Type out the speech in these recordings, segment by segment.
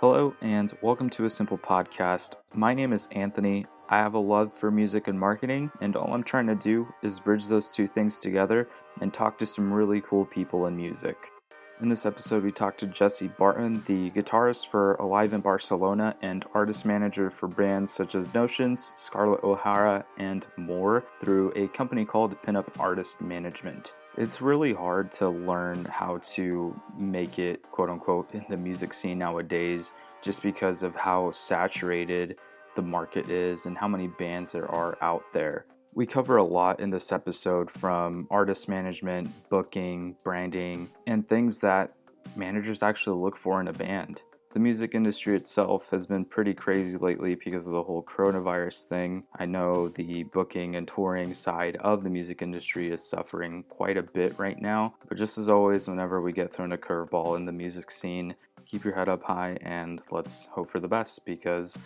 Hello, and welcome to a simple podcast. My name is Anthony. I have a love for music and marketing, and all I'm trying to do is bridge those two things together and talk to some really cool people in music. In this episode, we talked to Jesse Barton, the guitarist for Alive in Barcelona and artist manager for bands such as Notions, Scarlett O'Hara, and more through a company called Pinup Artist Management. It's really hard to learn how to make it, quote unquote, in the music scene nowadays just because of how saturated the market is and how many bands there are out there. We cover a lot in this episode from artist management, booking, branding, and things that managers actually look for in a band the music industry itself has been pretty crazy lately because of the whole coronavirus thing. I know the booking and touring side of the music industry is suffering quite a bit right now. But just as always, whenever we get thrown a curveball in the music scene, keep your head up high and let's hope for the best because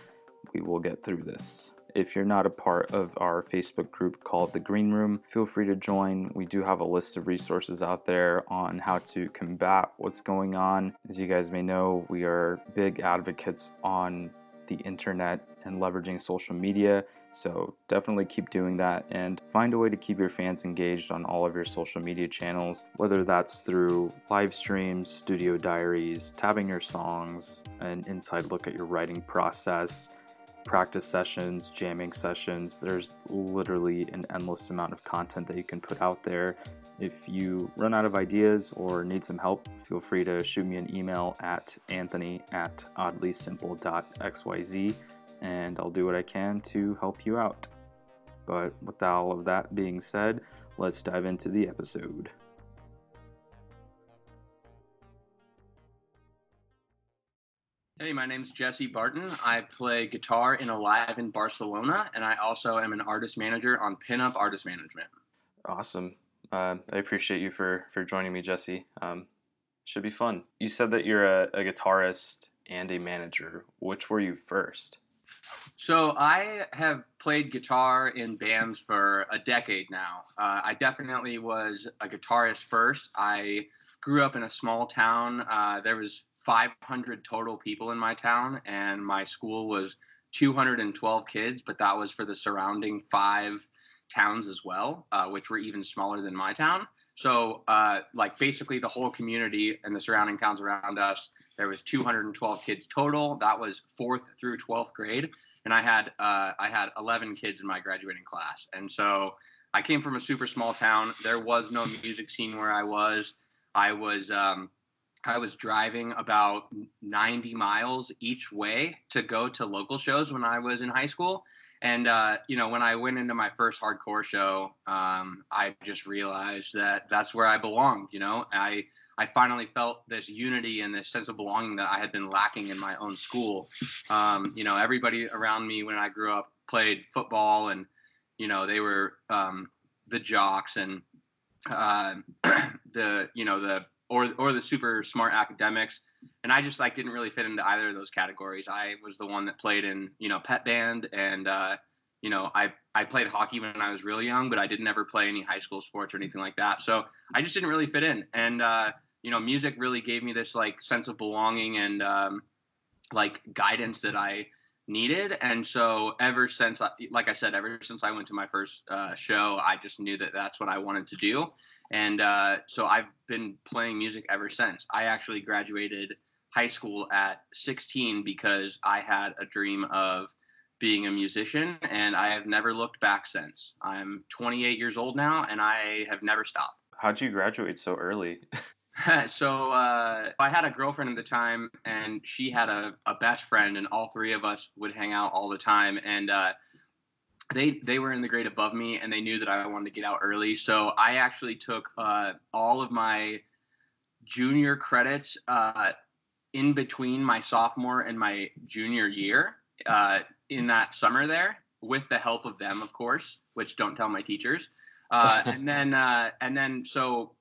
we will get through this. If you're not a part of our Facebook group called The Green Room, feel free to join. We do have a list of resources out there on how to combat what's going on. As you guys may know, we are big advocates on the internet and leveraging social media. So definitely keep doing that and find a way to keep your fans engaged on all of your social media channels, whether that's through live streams, studio diaries, tabbing your songs, an inside look at your writing process practice sessions, jamming sessions. There's literally an endless amount of content that you can put out there. If you run out of ideas or need some help, feel free to shoot me an email at anthony at oddlysimpl.xyz and I'll do what I can to help you out. But with all of that being said, let's dive into the episode. Hey, my name is Jesse Barton. I play guitar in Alive in Barcelona, and I also am an artist manager on Pinup Artist Management. Awesome. Uh, I appreciate you for for joining me, Jesse. Um, should be fun. You said that you're a, a guitarist and a manager. Which were you first? So I have played guitar in bands for a decade now. Uh, I definitely was a guitarist first. I grew up in a small town. Uh, there was 500 total people in my town, and my school was 212 kids, but that was for the surrounding five towns as well, uh, which were even smaller than my town. So, uh, like basically the whole community and the surrounding towns around us, there was 212 kids total. That was fourth through 12th grade, and I had uh, I had 11 kids in my graduating class. And so I came from a super small town. There was no music scene where I was. I was um, I was driving about 90 miles each way to go to local shows when I was in high school. And, uh, you know, when I went into my first hardcore show, um, I just realized that that's where I belonged. You know, I, I finally felt this unity and this sense of belonging that I had been lacking in my own school. Um, you know, everybody around me when I grew up played football and, you know, they were um, the jocks and uh, the, you know, the or or the super smart academics. And i just like didn't really fit into either of those categories. I was the one that played in you know pet band and uh, you know i i played hockey when i was really young but i didn't ever play any high school sports or anything like that. So i just didn't really fit in. And uh, you know music really gave me this like sense of belonging and um, like guidance that i needed. And so ever since, like I said, ever since I went to my first uh, show, I just knew that that's what I wanted to do. And uh, so I've been playing music ever since. I actually graduated high school at 16 because I had a dream of being a musician and I have never looked back since. I'm 28 years old now and I have never stopped. How'd you graduate so early? so uh, I had a girlfriend at the time, and she had a, a best friend, and all three of us would hang out all the time. And uh, they they were in the grade above me, and they knew that I wanted to get out early. So I actually took uh, all of my junior credits uh, in between my sophomore and my junior year uh, in that summer there, with the help of them, of course, which don't tell my teachers. Uh, and then and then so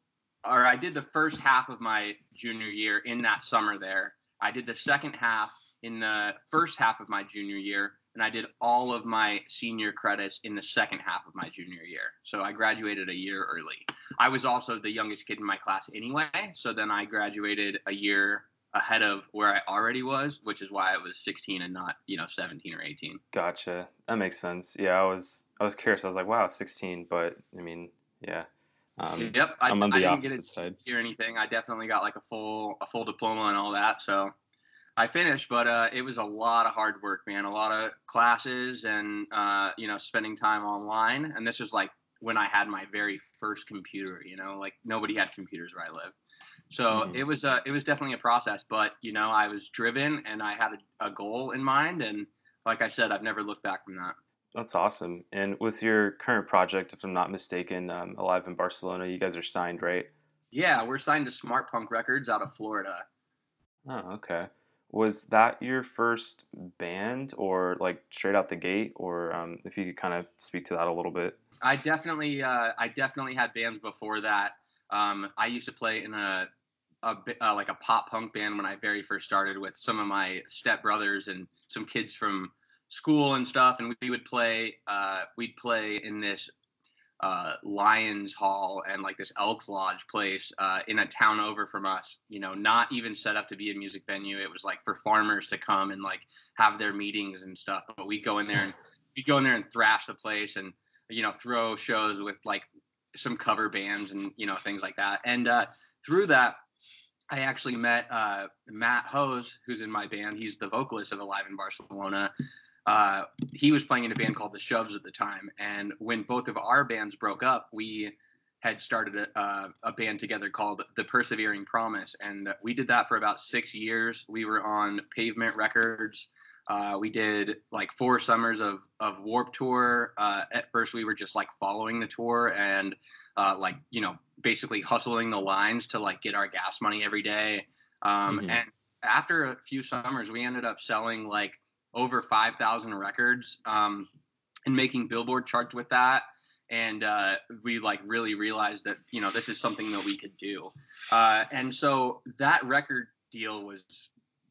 or I did the first half of my junior year in that summer there. I did the second half in the first half of my junior year, and I did all of my senior credits in the second half of my junior year. So I graduated a year early. I was also the youngest kid in my class anyway, so then I graduated a year ahead of where I already was, which is why I was 16 and not, you know, 17 or 18. Gotcha. That makes sense. Yeah, I was I was curious. I was like, wow, 16, but I mean, yeah. Um, yep, I, am on the I opposite didn't get side. Or anything? I definitely got like a full a full diploma and all that. So I finished, but uh, it was a lot of hard work, man. A lot of classes and uh, you know spending time online. And this was like when I had my very first computer. You know, like nobody had computers where I live. So mm-hmm. it was uh, it was definitely a process, but you know I was driven and I had a, a goal in mind, and like I said, I've never looked back from that. That's awesome. And with your current project, if I'm not mistaken, um, Alive in Barcelona, you guys are signed, right? Yeah, we're signed to Smart Punk Records out of Florida. Oh, okay. Was that your first band, or like straight out the gate, or um, if you could kind of speak to that a little bit? I definitely, uh, I definitely had bands before that. Um, I used to play in a a uh, like a pop punk band when I very first started with some of my step brothers and some kids from school and stuff, and we would play. Uh, we'd play in this uh, Lions Hall and like this Elks Lodge place uh, in a town over from us. You know, not even set up to be a music venue. It was like for farmers to come and like have their meetings and stuff. But we'd go in there and we'd go in there and thrash the place and you know throw shows with like some cover bands and you know things like that. And uh, through that, I actually met uh, Matt Hose, who's in my band. He's the vocalist of Alive in Barcelona. Uh, he was playing in a band called the Shoves at the time, and when both of our bands broke up, we had started a, uh, a band together called The Persevering Promise, and we did that for about six years. We were on Pavement Records. Uh, we did like four summers of of Warped Tour. Uh, at first, we were just like following the tour and uh, like you know basically hustling the lines to like get our gas money every day. Um, mm-hmm. And after a few summers, we ended up selling like over five thousand records um, and making Billboard charts with that. And uh, we like really realized that you know this is something that we could do. Uh, and so that record deal was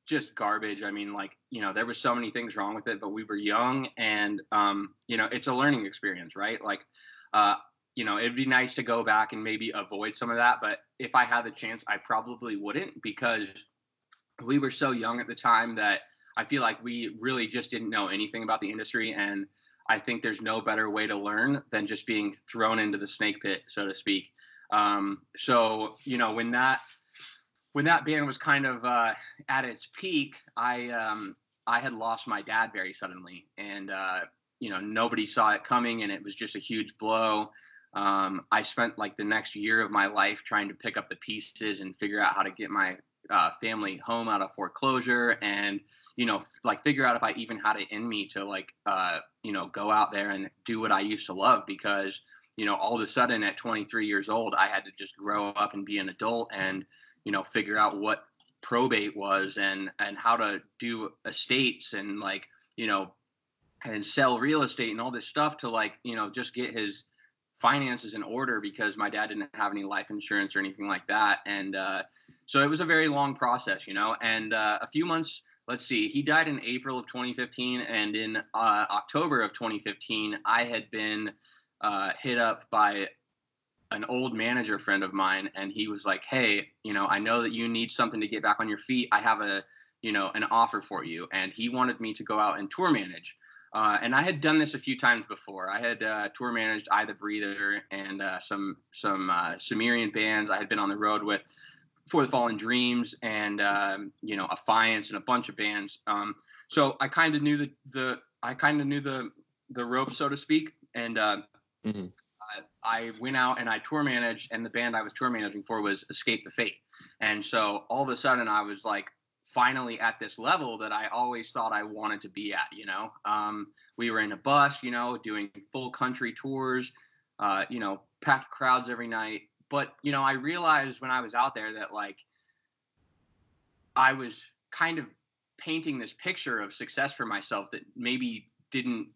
just garbage. I mean, like, you know, there was so many things wrong with it, but we were young and, um, you know, it's a learning experience, right? Like, uh, you know, it'd be nice to go back and maybe avoid some of that. But if I had the chance, I probably wouldn't because we were so young at the time that I feel like we really just didn't know anything about the industry. And I think there's no better way to learn than just being thrown into the snake pit, so to speak. Um, so, you know, when that, when that band was kind of uh, at its peak, I um, I had lost my dad very suddenly, and uh, you know nobody saw it coming, and it was just a huge blow. Um, I spent like the next year of my life trying to pick up the pieces and figure out how to get my uh, family home out of foreclosure, and you know like figure out if I even had it in me to like uh, you know go out there and do what I used to love because you know all of a sudden at 23 years old I had to just grow up and be an adult and you know figure out what probate was and and how to do estates and like you know and sell real estate and all this stuff to like you know just get his finances in order because my dad didn't have any life insurance or anything like that. And uh, so it was a very long process you know? And uh, a few months let's see he died in april of 2015 and in uh, october of 2015 i had been uh, hit up by an old manager friend of mine. And he was like hey you know i know that you need something to get back on your feet. I have a you know an offer for you. And he wanted me to go out and tour manage uh, and i had done this a few times before i had uh, tour managed i the breather and uh, some some uh, sumerian bands i had been on the road with for the fallen dreams and um, you know affiance and a bunch of bands um, so i kind of knew the the i kind of knew the the rope so to speak and uh, mm-hmm. I went out and I tour managed, and the band I was tour managing for was Escape the Fate. And so all of a sudden, I was like finally at this level that I always thought I wanted to be at. You know, um, we were in a bus, you know, doing full country tours, uh, you know, packed crowds every night. But you know, I realized when I was out there that like I was kind of painting this picture of success for myself that maybe didn't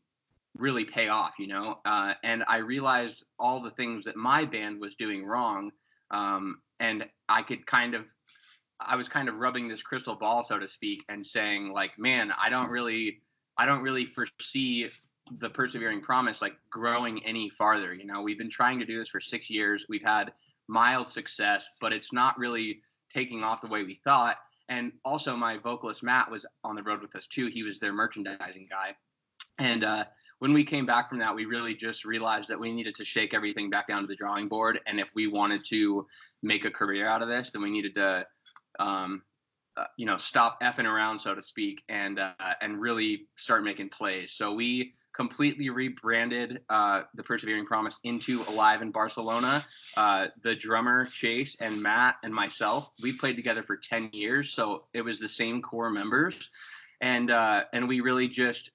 really pay off, you know. Uh, and I realized all the things that my band was doing wrong, um, and I could kind of, I was kind of rubbing this crystal ball, so to speak, and saying like, man, I don't really, I don't really foresee the persevering promise like growing any farther. You know, we've been trying to do this for six years. We've had mild success, but it's not really taking off the way we thought. and also my vocalist Matt was on the road with us too. He was their merchandising guy. And uh, when we came back from that, we really just realized that we needed to shake everything back down to the drawing board. And if we wanted to make a career out of this, then we needed to, um, uh, you know, stop effing around, so to speak, and uh, and really start making plays. So we completely rebranded uh, the Persevering Promise into Alive in Barcelona. Uh, the drummer Chase and Matt and myself, we played together for ten years, so it was the same core members, and uh, and we really just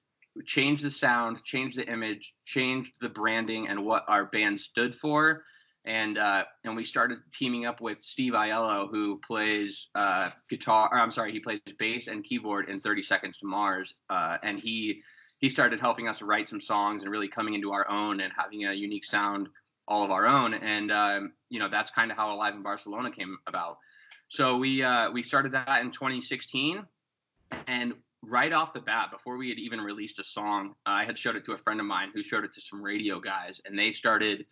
changed the sound, changed the image, changed the branding and what our band stood for. And uh, and we started teaming up with Steve Aiello, who plays uh, guitar. Or, I'm sorry, he plays bass and keyboard in 30 Seconds to Mars. Uh, and he he started helping us write some songs and really coming into our own and having a unique sound all of our own. And um, you know that's kind of how Alive in Barcelona came about. So we uh, we started that in 2016, and right off the bat, before we had even released a song, I had showed it to a friend of mine who showed it to some radio guys, and they started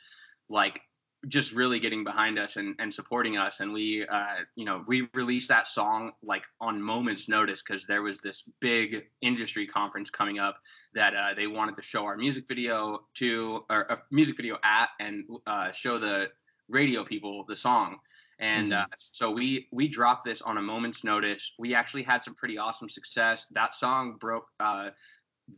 like just really getting behind us and, and supporting us and we uh, you know we released that song like on moments notice because there was this big industry conference coming up that uh, they wanted to show our music video to or a music video at and uh, show the radio people the song and mm-hmm. uh, so we we dropped this on a moment's notice. We actually had some pretty awesome success. That song broke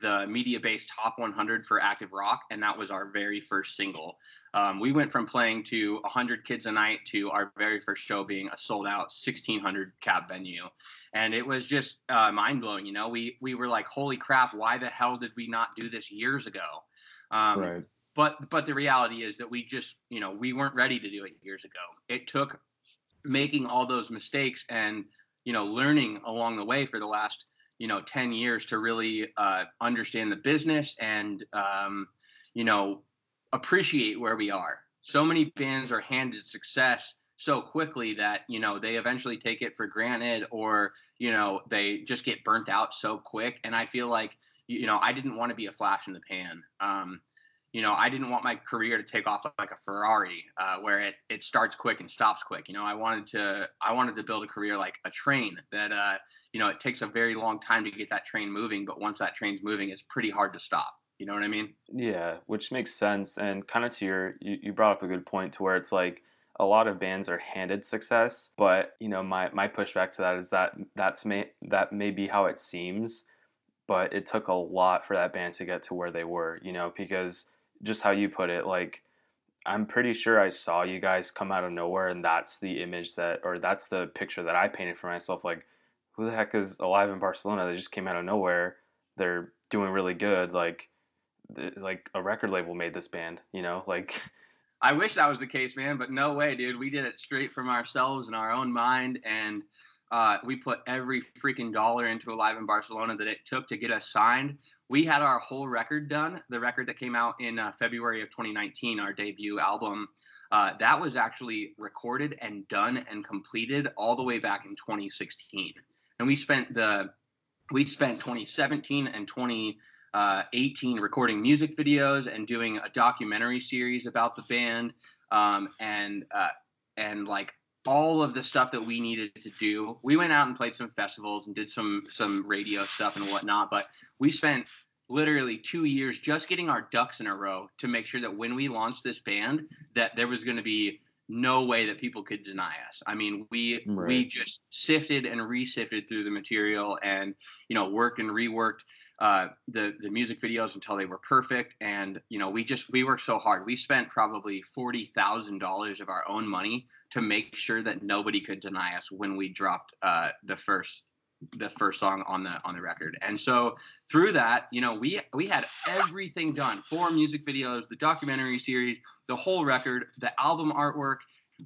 the Mediabase top 100 for active rock, and that was our very first single. Um, we went from playing to 100 kids a night to our very first show being a sold-out 1,600 cap venue, and it was just uh, mind-blowing. You know, we we were like, "Holy crap! Why the hell did we not do this years ago?" Um, right. But but the reality is that we just you know we weren't ready to do it years ago. It took making all those mistakes and you know learning along the way for the last you know 10 years to really uh, understand the business and um, you know appreciate where we are. So many bands are handed success so quickly that you know they eventually take it for granted or you know they just get burnt out so quick. And i feel like you know i didn't want to be a flash in the pan. Um, you know, I didn't want my career to take off like a Ferrari, uh, where it it starts quick and stops quick. You know, I wanted to I wanted to build a career like a train that uh, you know it takes a very long time to get that train moving, but once that train's moving, it's pretty hard to stop. You know what I mean? Yeah, which makes sense. And kind of to your, you, you brought up a good point to where it's like a lot of bands are handed success, but you know, my my pushback to that is that that's may that may be how it seems, but it took a lot for that band to get to where they were. You know, because just how you put it, like I'm pretty sure I saw you guys come out of nowhere, and that's the image that, or that's the picture that I painted for myself. Like, who the heck is alive in Barcelona? They just came out of nowhere. They're doing really good. Like, like a record label made this band. You know, like. I wish that was the case, man, but no way, dude. We did it straight from ourselves and our own mind, and uh, we put every freaking dollar into Alive in Barcelona that it took to get us signed. We had our whole record done, the record that came out in uh, February of 2019, our debut album. Uh, that was actually recorded and done and completed all the way back in 2016. And we spent the we spent 2017 and 2018 recording music videos and doing a documentary series about the band um, and uh, and like all of the stuff that we needed to do. We went out and played some festivals and did some some radio stuff and whatnot, but we spent literally two years just getting our ducks in a row to make sure that when we launched this band, that there was going to be no way that people could deny us. I mean, we right. we just sifted and resifted through the material and you know worked and reworked uh, the the music videos until they were perfect. And you know, we just we worked so hard. We spent probably forty thousand dollars of our own money to make sure that nobody could deny us when we dropped uh, the first the first song on the on the record. And so through that, you know, we we had everything done: four music videos, the documentary series, the whole record, the album artwork,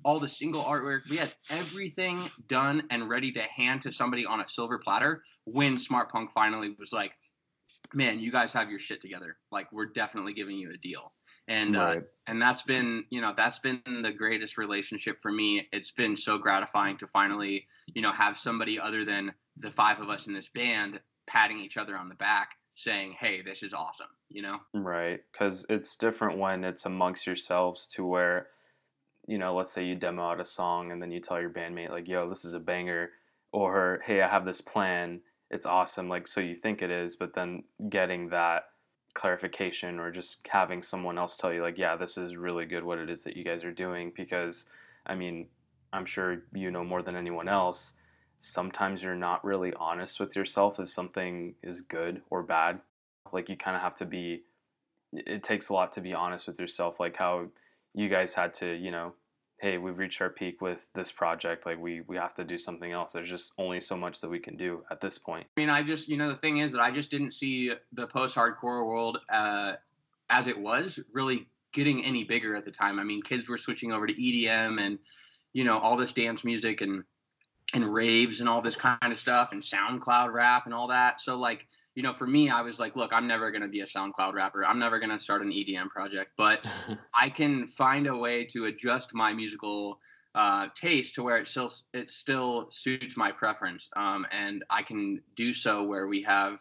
all the single artwork. We had everything done and ready to hand to somebody on a silver platter when Smart Punk finally was like, man, you guys have your shit together. Like we're definitely giving you a deal. And uh, right. uh, and that's been you know that's been the greatest relationship for me. It's been so gratifying to finally you know have somebody other than the five of us in this band patting each other on the back, saying, "Hey, this is awesome." You know. Right, because it's different when it's amongst yourselves to where, you know, let's say you demo out a song and then you tell your bandmate like, "Yo, this is a banger." or hey, I have this plan. It's awesome. Like so you think it is, but then getting that clarification or just having someone else tell you like, yeah, this is really good what it is that you guys are doing because I mean, I'm sure you know more than anyone else. Sometimes you're not really honest with yourself if something is good or bad. Like you kind of have to be it takes a lot to be honest with yourself like how you guys had to, you know, hey, we've reached our peak with this project. Like we we have to do something else. There's just only so much that we can do at this point. I mean, I just you know the thing is that I just didn't see the post-hardcore world uh, as it was really getting any bigger at the time. I mean, kids were switching over to EDM and you know all this dance music and and raves and all this kind of stuff and SoundCloud rap and all that. So like you know, for me, I was like, look, I'm never going to be a SoundCloud rapper. I'm never going to start an EDM project, but I can find a way to adjust my musical uh, taste to where it still it still suits my preference, um, and I can do so where we have,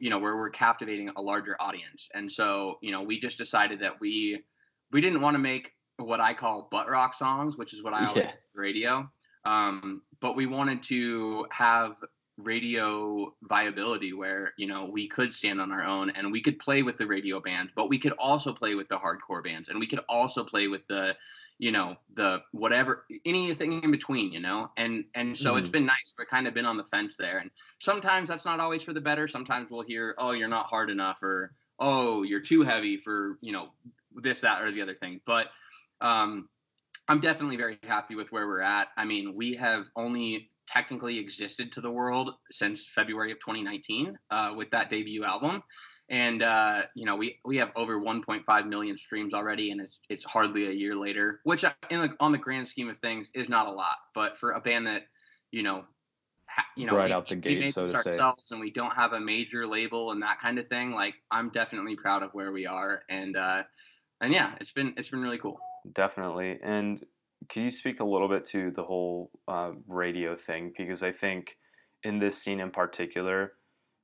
you know, where we're captivating a larger audience. And so, you know, we just decided that we we didn't want to make what I call butt rock songs, which is what I always yeah. radio. Um, but we wanted to have radio viability where you know we could stand on our own and we could play with the radio bands but we could also play with the hardcore bands and we could also play with the you know the whatever anything in between you know? And and so mm. it's been nice we've kind of been on the fence there. And sometimes that's not always for the better. Sometimes we'll hear oh you're not hard enough or oh you're too heavy for you know this that or the other thing. But um i'm definitely very happy with where we're at i mean we have only technically existed to the world since February of 2019 uh, with that debut album. And uh, you know we we have over 1.5 million streams already, and it's it's hardly a year later, which uh, in the, on the grand scheme of things is not a lot. But for a band that you know ha, you know right we, out the gate, so to say, and we don't have a major label and that kind of thing, like I'm definitely proud of where we are, and uh, and yeah, it's been it's been really cool. Definitely, and can you speak a little bit to the whole uh, radio thing? Because I think in this scene in particular,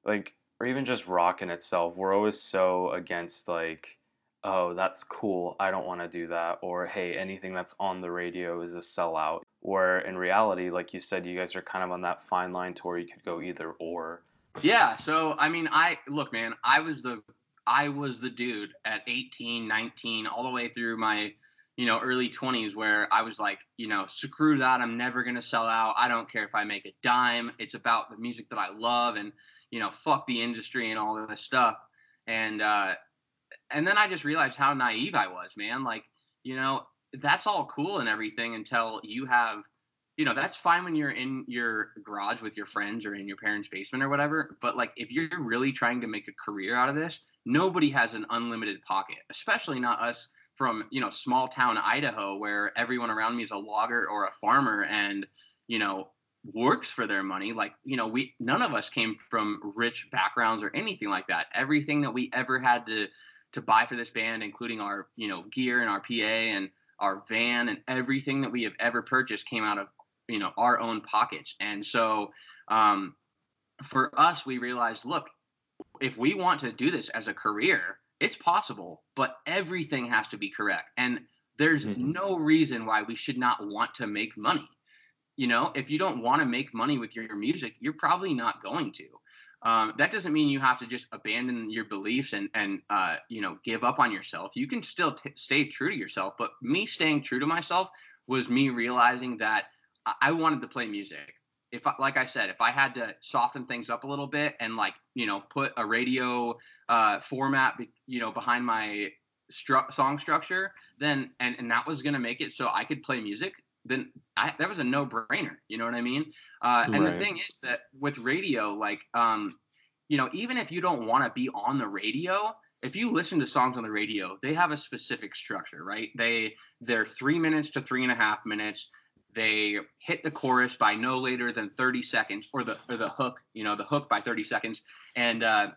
like, or even just rock in itself, we're always so against, like, oh, that's cool, I don't want to do that, or hey, anything that's on the radio is a sellout. Where in reality, like you said, you guys are kind of on that fine line to where you could go either or. Yeah, so I mean, I look, man, I was the I was the dude at 18, 19, all the way through my you know, early 20s where I was like, you know, screw that. I'm never going to sell out. I don't care if I make a dime. It's about the music that I love and, you know, fuck the industry and all of this stuff. And, uh, and then I just realized how naive I was, man. Like, you know, that's all cool and everything until you have, you know, that's fine when you're in your garage with your friends or in your parents' basement or whatever. But like, if you're really trying to make a career out of this, nobody has an unlimited pocket, especially not us from you know small town Idaho where everyone around me is a logger or a farmer and you know works for their money. Like you know we none of us came from rich backgrounds or anything like that. Everything that we ever had to to buy for this band including our you know gear and our PA and our van and everything that we have ever purchased came out of you know our own pockets. And so um for us we realized look if we want to do this as a career it's possible, but everything has to be correct. And there's mm-hmm. no reason why we should not want to make money. You know, if you don't want to make money with your music, you're probably not going to. Um, that doesn't mean you have to just abandon your beliefs and and uh, you know give up on yourself. You can still t- stay true to yourself. But me staying true to myself was me realizing that I wanted to play music if I, like I said, if I had to soften things up a little bit and like you know put a radio uh, format, you know, behind my stru- song structure, then and and that was gonna make it so I could play music. Then I, that was a no brainer. You know what I mean? Uh, and right. the thing is that with radio, like um, you know, even if you don't want to be on the radio, if you listen to songs on the radio, they have a specific structure, right? They they're three minutes to three and a half minutes they hit the chorus by no later than 30 seconds or the or the hook you know the hook by 30 seconds. And uh,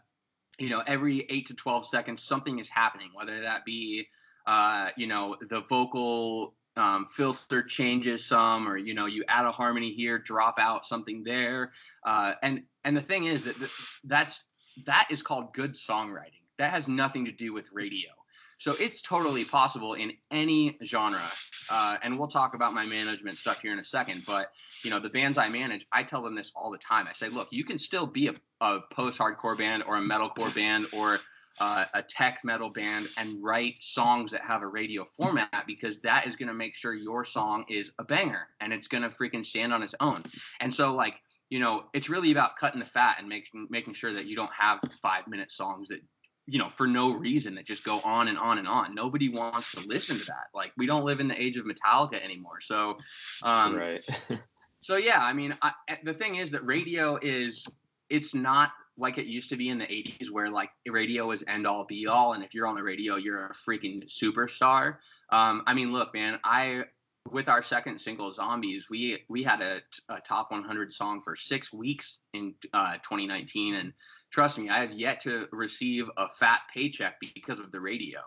you know every 8 to 12 seconds something is happening whether that be uh, you know the vocal um, filter changes some or you know you add a harmony here drop out something there. Uh, and and the thing is that that's that is called good songwriting. That has nothing to do with radio So it's totally possible in any genre. Uh, and we'll talk about my management stuff here in a second. But you know, the bands I manage, I tell them this all the time. I say, look, you can still be a, a post-hardcore band or a metalcore band or uh, a tech metal band and write songs that have a radio format because that is going to make sure your song is a banger and it's going to freaking stand on its own. And so, like, you know, it's really about cutting the fat and making making sure that you don't have five minute songs that you know for no reason that just go on and on and on. Nobody wants to listen to that. Like we don't live in the age of metallica anymore. So um right. so yeah i mean I, the thing is that radio is it's not like it used to be in the 80s where like radio is end all be all and if you're on the radio you're a freaking superstar. Um, i mean look man i with our second single zombies we we had a, a top 100 song for six weeks in uh, 2019 and trust me i have yet to receive a fat paycheck because of the radio.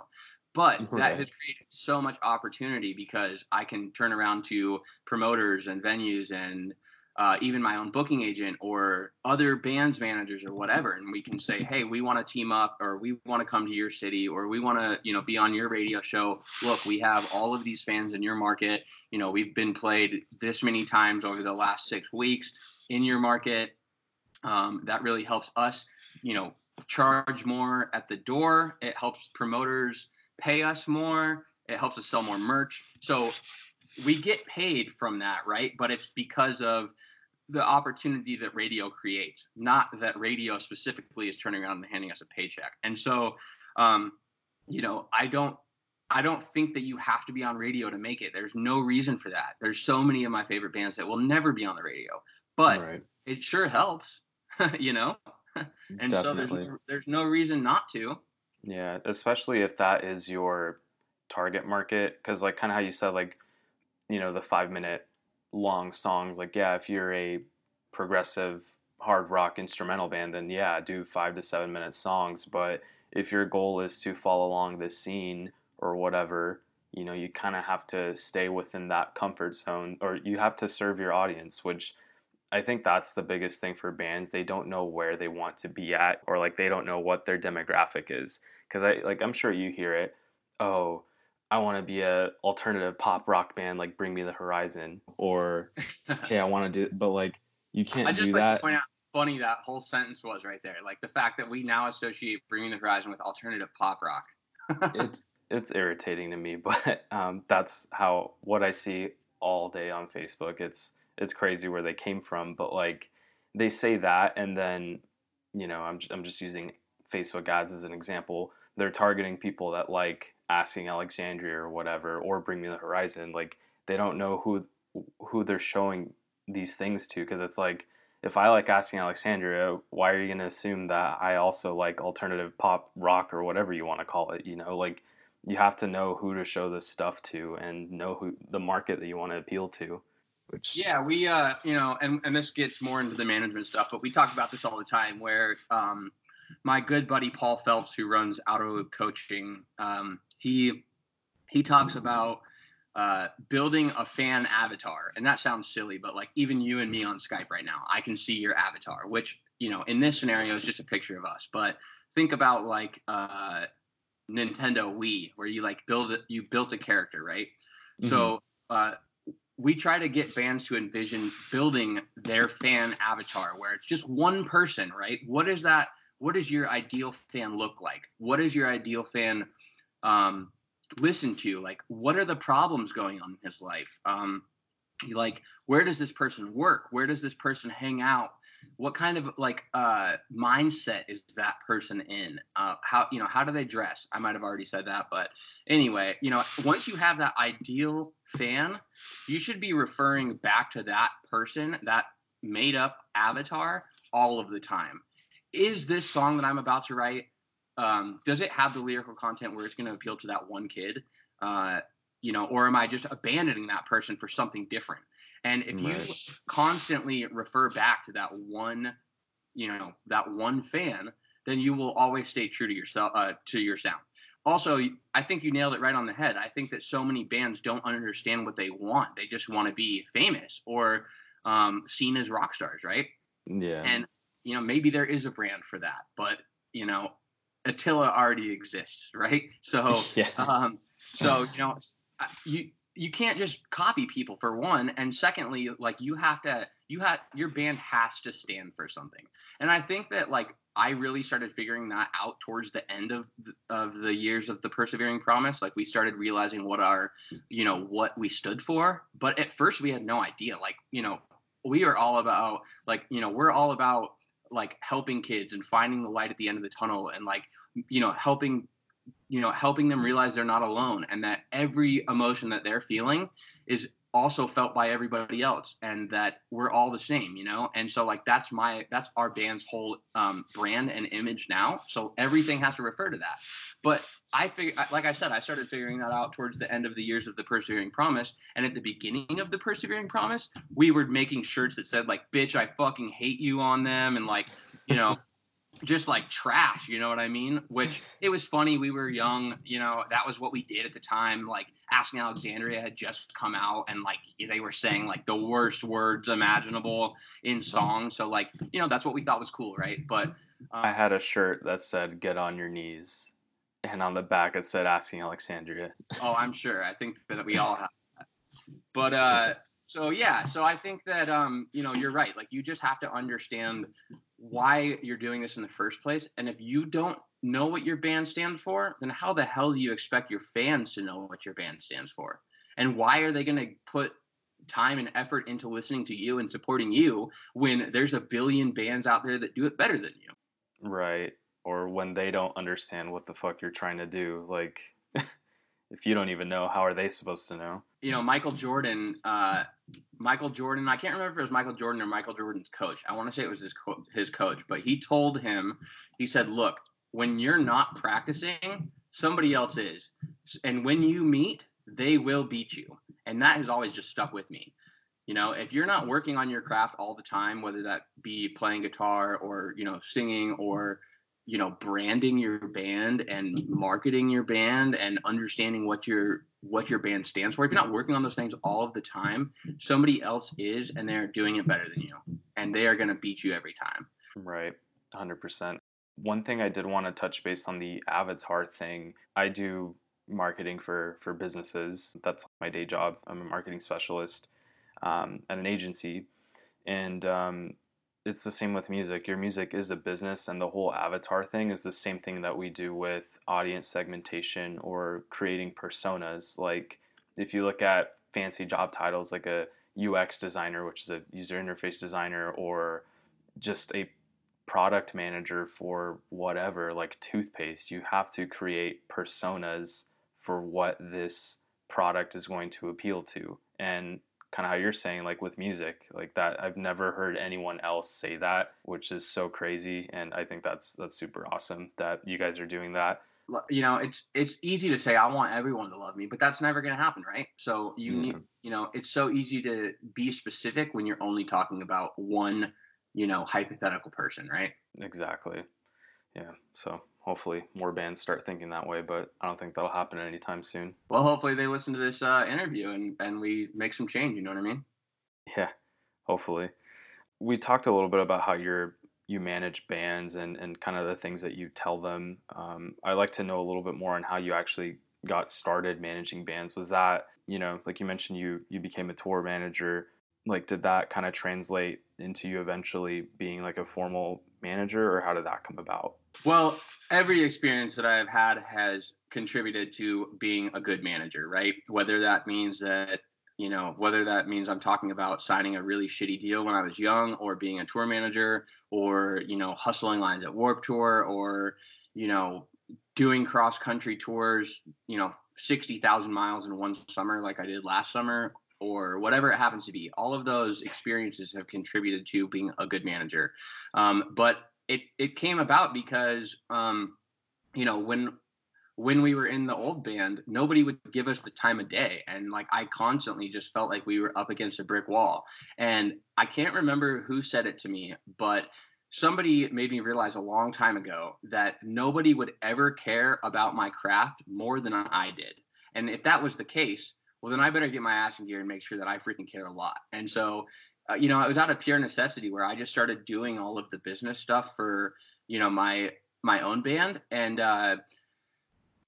But that has created so much opportunity because i can turn around to promoters and venues and uh, even my own booking agent or other bands managers or whatever and we can say hey we want to team up or we want to come to your city or we want to you know be on your radio show. Look we have all of these fans in your market. You know we've been played this many times over the last six weeks in your market um, that really helps us you know charge more at the door. It helps promoters pay us more. It helps us sell more merch. So we get paid from that right? But it's because of the opportunity that radio creates not that radio specifically is turning around and handing us a paycheck. And so um, you know i don't i don't think that you have to be on radio to make it. There's no reason for that. There's so many of my favorite bands that will never be on the radio. But right. it sure helps you know and so there's no, there's no reason not to Yeah, especially if that is your target market, because like kind of how you said, like you know the five minute long songs. Like yeah, if you're a progressive hard rock instrumental band, then yeah, do five to seven minute songs. But if your goal is to follow along the scene or whatever, you know, you kind of have to stay within that comfort zone, or you have to serve your audience, which I think that's the biggest thing for bands. They don't know where they want to be at, or like they don't know what their demographic is. Because I like I'm sure you hear it. Oh, I want to be a alternative pop rock band, like Bring Me the Horizon, or hey, I want to do, but like you can't I just do like that. to point out funny that whole sentence was right there. Like the fact that we now associate Bring Me the Horizon with alternative pop rock. it's it's irritating to me, but um, that's how what I see all day on Facebook. It's it's crazy where they came from, but like they say that, and then you know I'm I'm just using Facebook ads as an example. They're targeting people that like asking Alexandria or whatever, or Bring Me the Horizon. Like they don't know who who they're showing these things to, because it's like if I like asking Alexandria, why are you to assume that I also like alternative pop rock or whatever you want to call it? You know, like you have to know who to show this stuff to and know who the market that you want to appeal to. Which Yeah, we uh, you know, and and this gets more into the management stuff, but we talk about this all the time. Where um, my good buddy Paul Phelps, who runs Auto Loop Coaching, um, he he talks about uh, building a fan avatar, and that sounds silly, but like even you and me on Skype right now, I can see your avatar, which you know in this scenario is just a picture of us. But think about like uh, Nintendo Wii, where you like build it, you built a character, right? So uh, we try to get fans to envision building their fan avatar where it's just one person, right? What is that? What does your ideal fan look like? What does your ideal fan um, listen to? Like, what are the problems going on in his life? Um, like, where does this person work? Where does this person hang out? What kind of like uh, mindset is that person in? Uh, how you know how do they dress? I might have already said that, but anyway, you know, once you have that ideal fan, you should be referring back to that person, that made up avatar, all of the time. Is this song that I'm about to write? Um, does it have the lyrical content where it's going to appeal to that one kid? Uh, you know, or am I just abandoning that person for something different? And if you Right. constantly refer back to that one, you know, that one fan, then you will always stay true to yourself, uh, to your sound. Also, I think you nailed it right on the head. I think that so many bands don't understand what they want. They just want to be famous or um, seen as rock stars, right? Yeah. And you know, maybe there is a brand for that, but you know, Attila already exists, right? So, yeah. um, so you know, you you can't just copy people for one, and secondly, like you have to, you have your band has to stand for something, and I think that like I really started figuring that out towards the end of the, of the years of the persevering promise. Like we started realizing what our, you know, what we stood for. But at first we had no idea. Like you know, we are all about like you know we're all about like helping kids and finding the light at the end of the tunnel and like you know helping you know helping them realize they're not alone and that every emotion that they're feeling is also felt by everybody else and that we're all the same you know? And so like that's my that's our band's whole um, brand and image now. So everything has to refer to that. But i figure like i said i started figuring that out towards the end of the years of the persevering promise. And at the beginning of the persevering promise we were making shirts that said like bitch i fucking hate you on them. And like you know just like trash, you know what I mean? Which it was funny. We were young, you know, that was what we did at the time. Like Asking Alexandria had just come out and like they were saying like the worst words imaginable in songs. So like, you know, that's what we thought was cool, right? But um, I had a shirt that said "Get on your knees," and on the back it said "Asking Alexandria." Oh, I'm sure. I think that we all have that. But uh, so yeah, so I think that um, you know, you're right. Like you just have to understand why you're doing this in the first place. And if you don't know what your band stands for, then how the hell do you expect your fans to know what your band stands for? And why are they going to put time and effort into listening to you and supporting you when there's a billion bands out there that do it better than you? Right. Or when they don't understand what the fuck you're trying to do. Like, if you don't even know, how are they supposed to know? You know, Michael Jordan uh, Michael Jordan. I can't remember if it was Michael Jordan or Michael Jordan's coach. I want to say it was his co- his coach, but he told him, he said, "Look, when you're not practicing, somebody else is, and when you meet, they will beat you." And that has always just stuck with me. You know, if you're not working on your craft all the time, whether that be playing guitar or you know singing or you know branding your band and marketing your band and understanding what your what your band stands for. If you're not working on those things all of the time somebody else is and they're doing it better than you and they are going to beat you every time. Right 100% one thing i did want to touch base on the avatar thing i do marketing for for businesses. That's my day job. I'm a marketing specialist um, at an agency. And um, it's the same with music. Your music is a business, and the whole avatar thing is the same thing that we do with audience segmentation or creating personas. Like, if you look at fancy job titles like a UX designer, which is a user interface designer, or just a product manager for whatever, like toothpaste, you have to create personas for what this product is going to appeal to. And kind of how you're saying like with music like that i've never heard anyone else say that which is so crazy and i think that's that's super awesome that you guys are doing that. You know it's it's easy to say i want everyone to love me but that's never going to happen right? So you need mm-hmm. you know it's so easy to be specific when you're only talking about one you know hypothetical person right? Exactly. Yeah so hopefully more bands start thinking that way, but I don't think that'll happen anytime soon. Well, hopefully they listen to this uh, interview and, and we make some change. You know what I mean? Yeah, hopefully. We talked a little bit about how you're you manage bands and, and kind of the things that you tell them. Um, I'd like to know a little bit more on how you actually got started managing bands. Was that, you know, like you mentioned, you you became a tour manager. Like, did that kind of translate into you eventually being like a formal manager, or how did that come about? Well, every experience that I've had has contributed to being a good manager, right? Whether that means that, you know, whether that means I'm talking about signing a really shitty deal when I was young or being a tour manager or, you know, hustling lines at Warped Tour or, you know, doing cross country tours, you know, 60,000 miles in one summer like I did last summer or whatever it happens to be. All of those experiences have contributed to being a good manager. Um, but it it came about because um, you know when when we were in the old band, nobody would give us the time of day. And like I constantly just felt like we were up against a brick wall. And I can't remember who said it to me, but somebody made me realize a long time ago that nobody would ever care about my craft more than I did. And if that was the case, well, then I better get my ass in gear and make sure that I freaking care a lot. And so uh, you know, it was out of pure necessity where I just started doing all of the business stuff for, you know, my my own band, and uh,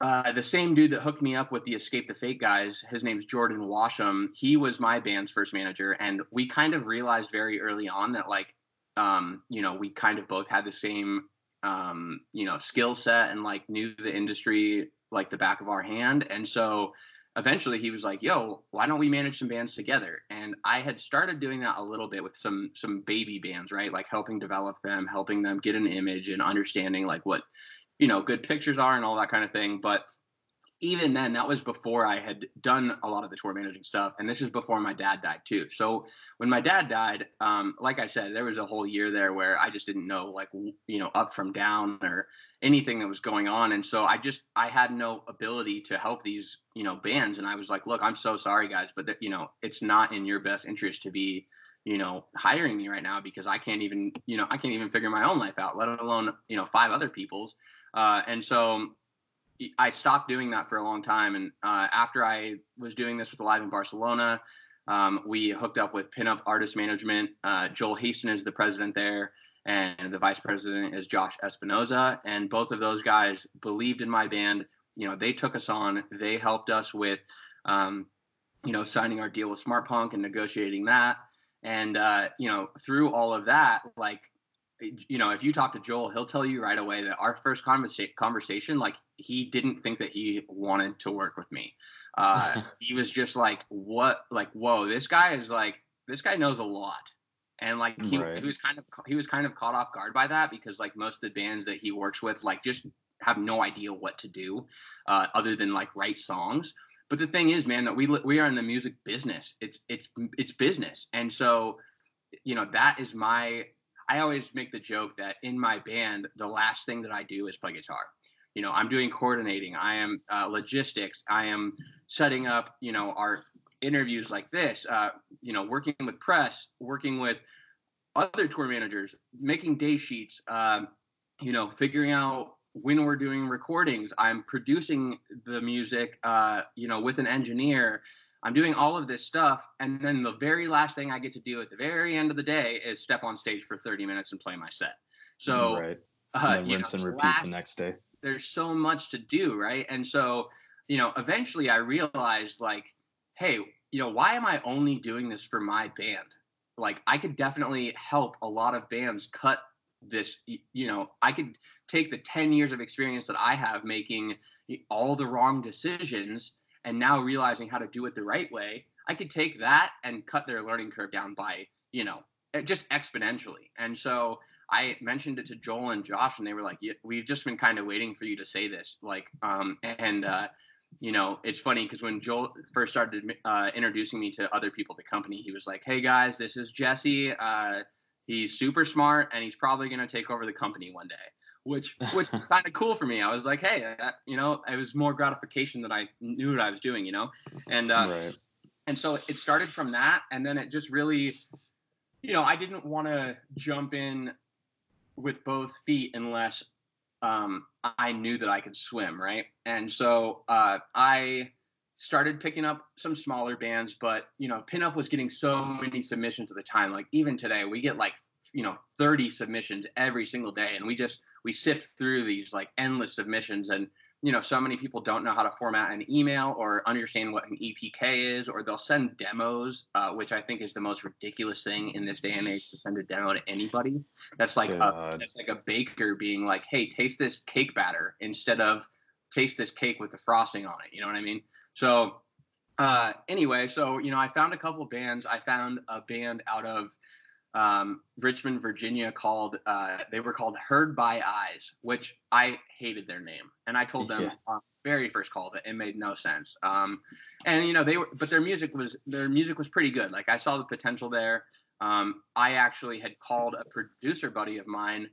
uh, the same dude that hooked me up with the Escape the Fate guys, his name's Jordan Washam. He was my band's first manager, and we kind of realized very early on that like, um, you know, we kind of both had the same, um, you know, skill set and like knew the industry like the back of our hand, and so eventually he was like, "Yo, why don't we manage some bands together?" And I had started doing that a little bit with some some baby bands, right? Like helping develop them, helping them get an image and understanding like what you know good pictures are and all that kind of thing but even then that was before i had done a lot of the tour managing stuff and this is before my dad died too. So when my dad died um, like i said there was a whole year there where i just didn't know like you know up from down or anything that was going on and so i just i had no ability to help these you know bands and i was like look i'm so sorry guys but you know it's not in your best interest to be you know hiring me right now because i can't even you know i can't even figure my own life out let alone you know five other people's. Uh, and so I stopped doing that for a long time. And uh, after I was doing this with Alive in Barcelona, um, we hooked up with Pinup Artist Management. Uh, Joel Haston is the president there, and the vice president is Josh Espinoza. And both of those guys believed in my band. You know, they took us on. They helped us with, um, you know, signing our deal with Smart Punk and negotiating that. And uh, you know, through all of that, like you know, if you talk to Joel, he'll tell you right away that our first conversa- conversation, like he didn't think that he wanted to work with me. Uh, he was just like, what, like, whoa, this guy is like, this guy knows a lot. And like he, right. he was kind of he was kind of caught off guard by that because like most of the bands that he works with like just have no idea what to do uh, other than like write songs. But the thing is, man, that we we are in the music business. It's it's it's business, and so you know that is my I always make the joke that in my band, the last thing that I do is play guitar. You know, I'm doing coordinating, I am uh, logistics, I am setting up, you know, our interviews like this, uh, you know, working with press, working with other tour managers, making day sheets, um, you know, figuring out when we're doing recordings. I'm producing the music, uh, you know, with an engineer. I'm doing all of this stuff, and then the very last thing I get to do at the very end of the day is step on stage for 30 minutes and play my set. So, right. Uh, and rinse know, and repeat last, the next day. There's so much to do, right? And so, you know, eventually I realized, like, hey, you know, why am I only doing this for my band? Like, I could definitely help a lot of bands cut this you know i could take the 10 years of experience that i have making all the wrong decisions and now realizing how to do it the right way, I could take that and cut their learning curve down by, you know, just exponentially. And so I mentioned it to Joel and Josh, and they were like, "We've just been kind of waiting for you to say this." Like, um, and uh, you know, it's funny because when Joel first started uh, introducing me to other people at the company, he was like, "Hey guys, this is Jesse. Uh, he's super smart, and he's probably going to take over the company one day." Which which is kind of cool for me. I was like, hey, that, you know, it was more gratification that I knew what I was doing, you know, and uh, right. and so it started from that, and then it just really, you know, I didn't want to jump in with both feet unless um, I knew that I could swim, right? And so uh, I started picking up some smaller bands, but you know, pinup was getting so many submissions at the time. Like even today, we get like you know 30 submissions every single day. And we just we sift through these like endless submissions. And you know so many people don't know how to format an email or understand what an epk is or they'll send demos uh, which i think is the most ridiculous thing in this day and age to send a demo to anybody. That's like a, that's like a baker being like hey taste this cake batter instead of taste this cake with the frosting on it. You know what i mean? So uh, anyway so you know i found a couple bands. I found a band out of um, Richmond, Virginia called uh, they were called Heard by Eyes, which I hated their name, and I told them yeah. on the very first call that it made no sense. Um, and you know they were, but their music was their music was pretty good. Like I saw the potential there. Um, I actually had called a producer buddy of mine,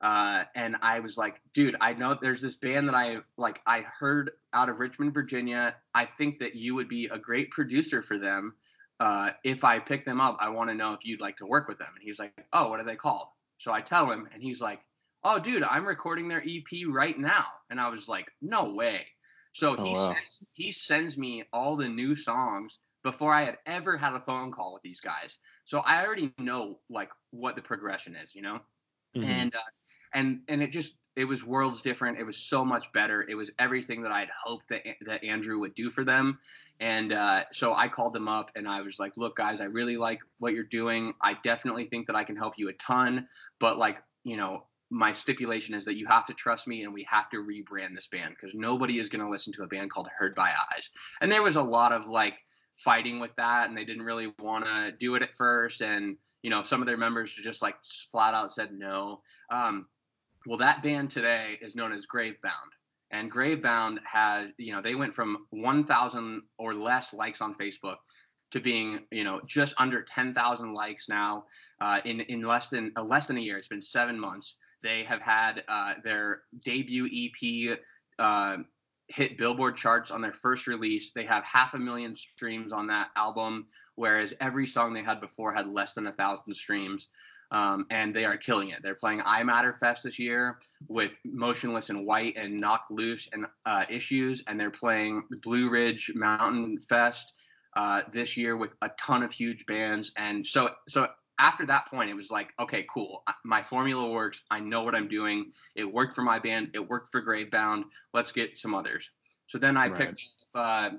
uh, and I was like, dude, I know there's this band that I like. I heard out of Richmond, Virginia. I think that you would be a great producer for them uh, if I pick them up, I want to know if you'd like to work with them. And he's like, oh, what are they called? So I tell him, and he's like, oh, dude, I'm recording their EP right now. And I was like, no way. So oh, he wow. sends, he sends me all the new songs before I had ever had a phone call with these guys. So I already know like what the progression is, you know, mm-hmm. and uh, and and it just it was worlds different. It was so much better. It was everything that I'd hoped that that Andrew would do for them. And uh, so I called them up and I was like, "Look, guys, I really like what you're doing. I definitely think that I can help you a ton, but like, you know." My stipulation is that you have to trust me and we have to rebrand this band because nobody is going to listen to a band called Heard by Eyes. And there was a lot of like fighting with that and they didn't really want to do it at first. And, you know, some of their members just like flat out said no. Um, well, that band today is known as Gravebound. And Gravebound has, you know, they went from 1,000 or less likes on Facebook to being, you know, just under 10,000 likes now uh, in in less than uh, less than a year. It's been seven months. They have had uh, their debut EP uh, hit Billboard charts on their first release. They have half a million streams on that album, whereas every song they had before had less than a thousand streams um, and they are killing it. They're playing I Matter Fest this year with Motionless in White and Knocked Loose and uh, Issues, and they're playing Blue Ridge Mountain Fest uh, this year with a ton of huge bands. And so, so after that point, it was like, okay, cool. My formula works. I know what I'm doing. It worked for my band. It worked for Gravebound. Let's get some others. So then I right. picked. Uh,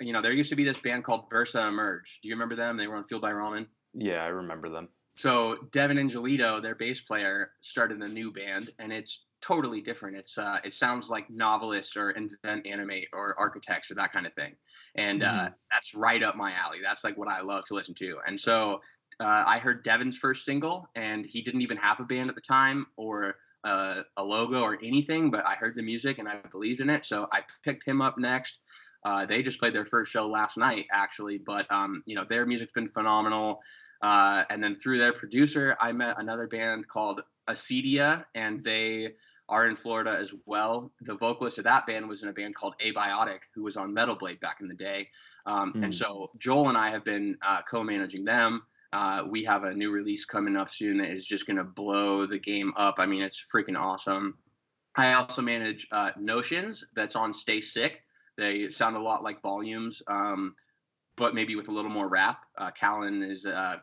you know, there used to be this band called VersaEmerge. Do you remember them? They were on Fueled by Ramen. Yeah, I remember them. So Devin Ingelido, their bass player, started a new band, and it's totally different. It's uh, it sounds like novelists or invent animate or architects or that kind of thing, and uh, mm-hmm. uh, that's right up my alley. That's like what I love to listen to. And so uh, I heard Devin's first single, and he didn't even have a band at the time or uh, a logo or anything, but I heard the music and I believed in it, so I picked him up next. Uh, they just played their first show last night, actually, but um, you know their music's been phenomenal. Uh, and then through their producer, I met another band called Acedia, and they are in Florida as well. The vocalist of that band was in a band called Abiotic, who was on Metal Blade back in the day. Um, mm. And hmm. so Joel and I have been uh, co-managing them. Uh, we have a new release coming up soon that is just going to blow the game up. I mean, it's freaking awesome. I also manage uh, Notions that's on Stay Sick. They sound a lot like Volumes. Um, but maybe with a little more rap. Uh, Callan is uh,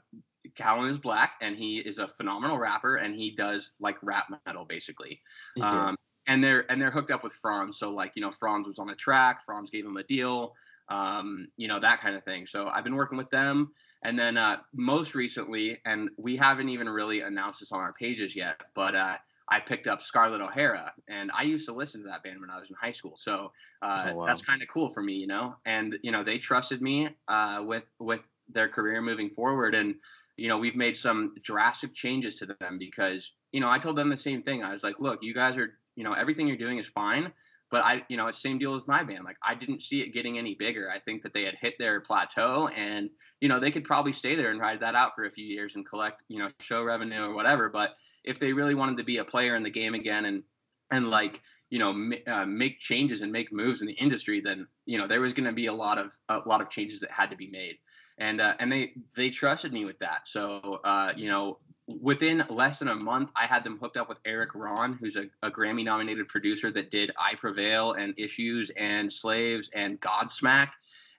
Callan is black, and he is a phenomenal rapper, and he does like rap metal basically. Yeah. Um, and they're and they're hooked up with Fronz, so like you know Fronz was on the track, Fronz gave him a deal, um, you know that kind of thing. So I've been working with them, and then uh, most recently, and we haven't even really announced this on our pages yet, but uh, I picked up Scarlett O'Hara, and I used to listen to that band when I was in high school. So uh, oh, wow. that's kind of cool for me, you know. And you know, they trusted me uh, with with their career moving forward, and you know, we've made some drastic changes to them because you know, I told them the same thing. I was like, look, you guys are, you know, everything you're doing is fine, but I, you know, same deal as my band. Like I didn't see it getting any bigger. I think that they had hit their plateau, and you know, they could probably stay there and ride that out for a few years and collect, you know, show revenue or whatever. But if they really wanted to be a player in the game again and and like you know uh, make changes and make moves in the industry then you know there was going to be a lot of a lot of changes that had to be made and uh, and they they trusted me with that so uh, you know within less than a month i had them hooked up with erik ron who's a, a grammy nominated producer that did i prevail and issues and slaves and godsmack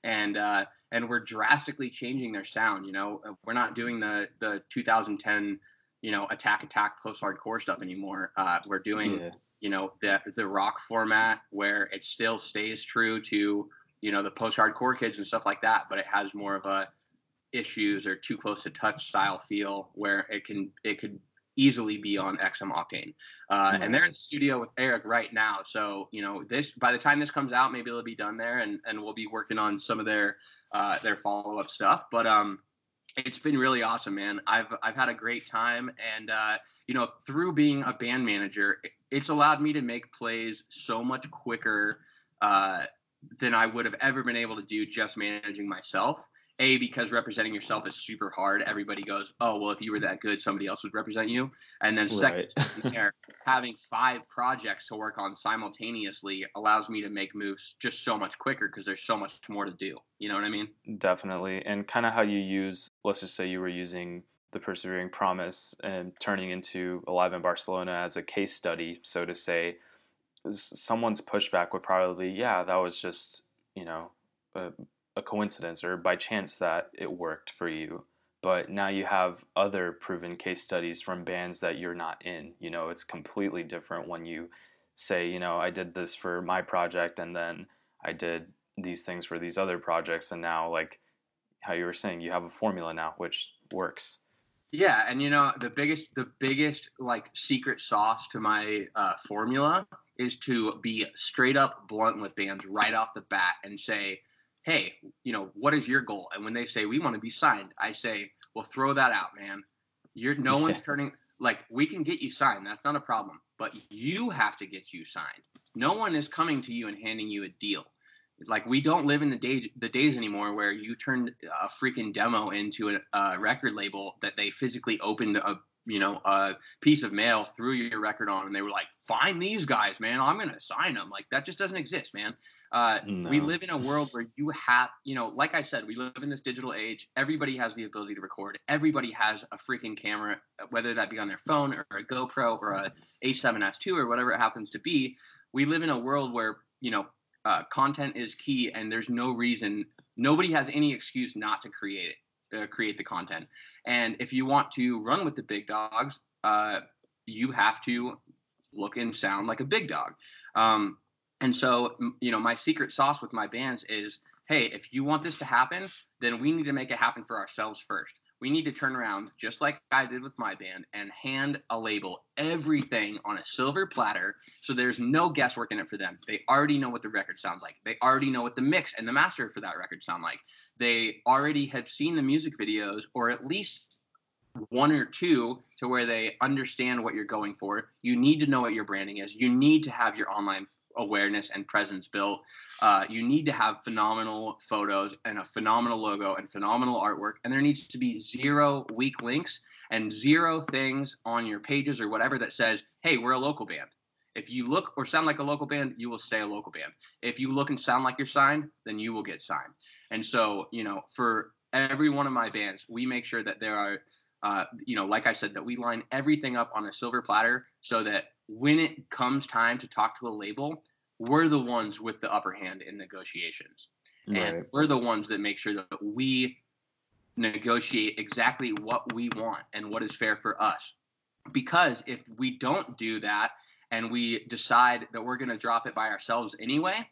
and uh, and we're drastically changing their sound you know we're not doing the the 2010 you know attack attack post hardcore stuff anymore. Uh, we're doing yeah. you know the the rock format where it still stays true to you know the post hardcore kids and stuff like that, but it has more of a issues or too close to touch style feel where it can it could easily be on XM Octane. Uh, And they're in the studio with Eric right now. So, you know, this by the time this comes out, maybe it'll be done there and, and we'll be working on some of their uh, their follow-up stuff. But um it's been really awesome, man. I've I've had a great time, and uh, you know, through being a band manager, it's allowed me to make plays so much quicker uh, than I would have ever been able to do just managing myself. A because representing yourself is super hard. Everybody goes, "Oh, well, if you were that good, somebody else would represent you." And then second, having five projects to work on simultaneously allows me to make moves just so much quicker because there's so much more to do. You know what I mean? Definitely, and kind of how you use. Let's just say you were using the persevering promise and turning into alive in Barcelona as a case study, so to say. Someone's pushback would probably, yeah, that was just you know. A, a coincidence or by chance that it worked for you. but now you have other proven case studies from bands that you're not in. You know, it's completely different when you say, you know, I did this for my project and then I did these things for these other projects and now like how you were saying you have a formula now which works yeah and you know the biggest the biggest like secret sauce to my uh, formula is to be straight up blunt with bands right off the bat and say hey you know what is your goal? And when they say we want to be signed i say well throw that out man. You're no one's turning like we can get you signed that's not a problem but you have to get you signed. No one is coming to you and handing you a deal. Like we don't live in the days the days anymore where you turn a freaking demo into a, a record label that they physically opened a you know a piece of mail threw your record on and they were like find these guys man. I'm gonna sign them like that just doesn't exist man. Uh, no. we live in a world where you have you know like i said we live in this digital age. Everybody has the ability to record. Everybody has a freaking camera whether that be on their phone or a gopro or a a7s2 or whatever it happens to be. We live in a world where you know uh, content is key, and there's no reason, nobody has any excuse not to create it, uh, create the content. And if you want to run with the big dogs, uh, you have to look and sound like a big dog. Um, and so, you know, my secret sauce with my bands is, hey, if you want this to happen, then we need to make it happen for ourselves first we need to turn around just like I did with my band and hand a label everything on a silver platter so there's no guesswork in it for them. They already know what the record sounds like. They already know what the mix and the master for that record sound like. They already have seen the music videos or at least one or two to where they understand what you're going for. You need to know what your branding is. You need to have your online awareness and presence built. Uh, you need to have phenomenal photos and a phenomenal logo and phenomenal artwork. And there needs to be zero weak links and zero things on your pages or whatever that says, hey, we're a local band. If you look or sound like a local band, you will stay a local band. If you look and sound like you're signed, then you will get signed. And so, you know, for every one of my bands, we make sure that there are, uh, you know, like I said, that we line everything up on a silver platter so that when it comes time to talk to a label, we're the ones with the upper hand in negotiations. Right. And we're the ones that make sure that we negotiate exactly what we want and what is fair for us. Because if we don't do that and we decide that we're going to drop it by ourselves anyway,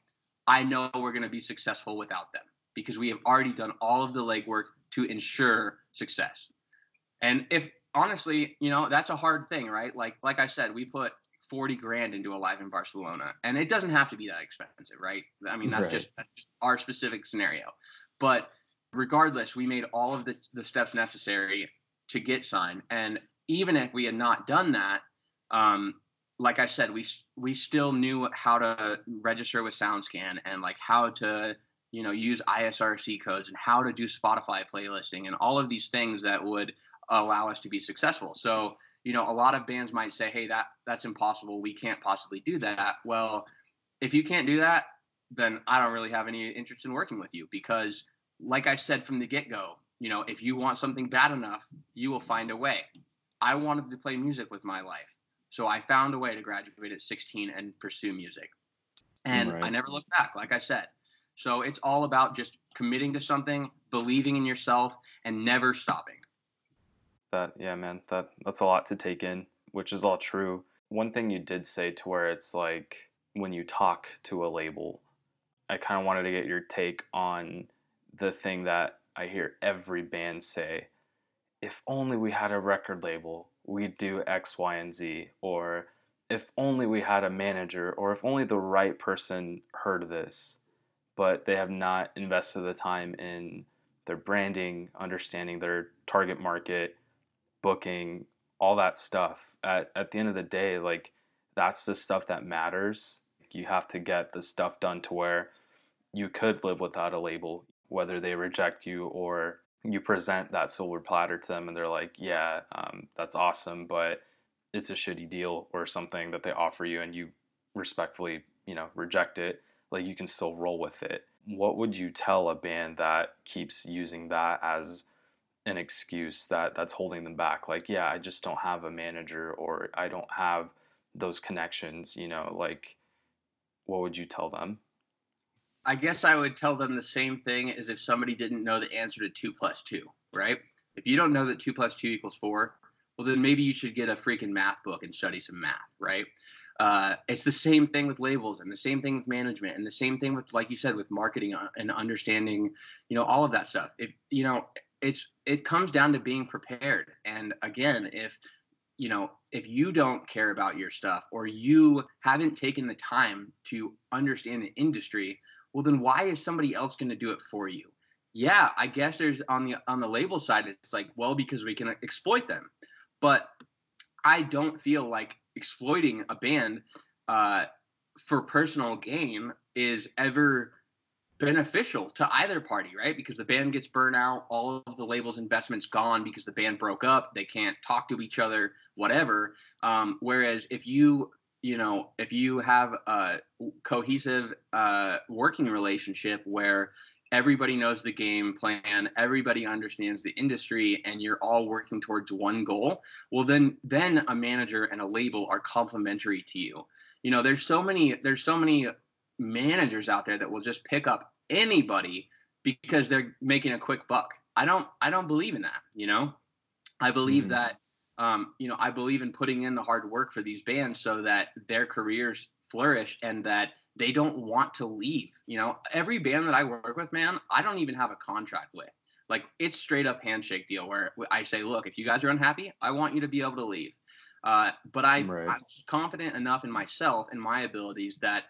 I know we're going to be successful without them because we have already done all of the legwork to ensure success. And if honestly, you know, that's a hard thing, right? Like like I said, we put 40 grand into Alive in Barcelona. And it doesn't have to be that expensive, right? I mean, that's, right. just, that's just our specific scenario. But regardless, we made all of the, the steps necessary to get signed. And even if we had not done that, um, like I said, we we still knew how to register with SoundScan and like how to you know use ISRC codes and how to do Spotify playlisting and all of these things that would allow us to be successful. So you know, a lot of bands might say, "Hey, that that's impossible. We can't possibly do that." Well, if you can't do that, then I don't really have any interest in working with you because like I said from the get-go, you know, if you want something bad enough, you will find a way. I wanted to play music with my life. So I found a way to graduate at 16 and pursue music. And right. I never looked back, like I said. So it's all about just committing to something, believing in yourself, and never stopping. That yeah, man, that that's a lot to take in, which is all true. One thing you did say to where it's like when you talk to a label, I kind of wanted to get your take on the thing that I hear every band say, if only we had a record label, we'd do X, Y, and Z, or if only we had a manager, or if only the right person heard this, but they have not invested the time in their branding, understanding their target market, booking, all that stuff. At at the end of the day, like that's the stuff that matters. You have to get the stuff done to where you could live without a label, whether they reject you or you present that silver platter to them and they're like, yeah, um, that's awesome, but it's a shitty deal or something that they offer you and you respectfully, you know, reject it. Like you can still roll with it. What would you tell a band that keeps using that as an excuse that that's holding them back like yeah i just don't have a manager or i don't have those connections you know like what would you tell them i guess i would tell them the same thing as if somebody didn't know the answer to two plus two right If you don't know that two plus two equals four, well, then maybe you should get a freaking math book and study some math, right? Uh, it's the same thing with labels and the same thing with management and the same thing with, like you said, with marketing uh, and understanding, you know, all of that stuff. If, you know, it's, it comes down to being prepared. And again, if, you know, if you don't care about your stuff or you haven't taken the time to understand the industry, well, then why is somebody else going to do it for you? Yeah, I guess there's on the on the label side, it's like, well, because we can exploit them. But I don't feel like exploiting a band uh, for personal gain is ever beneficial to either party, right? Because the band gets burnt out, all of the label's investments gone because the band broke up, they can't talk to each other, whatever. Um, whereas if you you know if you have a cohesive uh, working relationship where everybody knows the game plan everybody understands the industry and you're all working towards one goal well then then a manager and a label are complementary to you you know there's so many there's so many managers out there that will just pick up anybody because they're making a quick buck i don't i don't believe in that you know i believe mm-hmm. that um, you know i believe in putting in the hard work for these bands so that their careers flourish and that they don't want to leave. You know, every band that I work with, man, I don't even have a contract with. Like it's straight up handshake deal where I say, look, if you guys are unhappy, I want you to be able to leave. Uh, but I, right. I'm confident enough in myself and my abilities that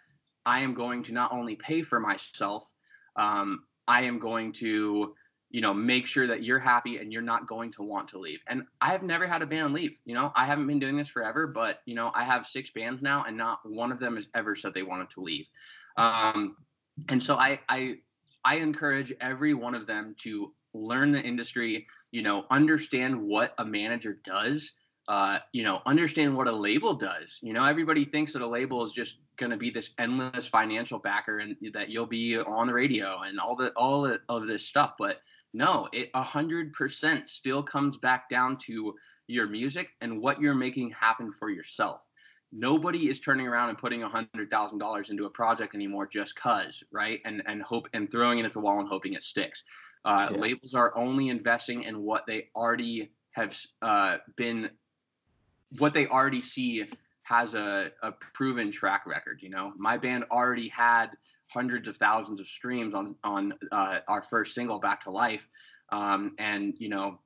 I am going to not only pay for myself, um, I am going to you know, make sure that you're happy and you're not going to want to leave. And I have never had a band leave. You know, I haven't been doing this forever, but you know, I have six bands now, and not one of them has ever said they wanted to leave. Um, and so I, I, I encourage every one of them to learn the industry. You know, understand what a manager does. Uh, you know, understand what a label does. You know, everybody thinks that a label is just going to be this endless financial backer and that you'll be on the radio and all the all of this stuff, but no, it 100% still comes back down to your music and what you're making happen for yourself. Nobody is turning around and putting $100,000 into a project anymore just cuz, right? And and hope and throwing it at the wall and hoping it sticks. Uh, yeah. Labels are only investing in what they already have uh, been, what they already see has a, a proven track record. You know, my band already had hundreds of thousands of streams on on uh, our first single, Back to Life, um, and you know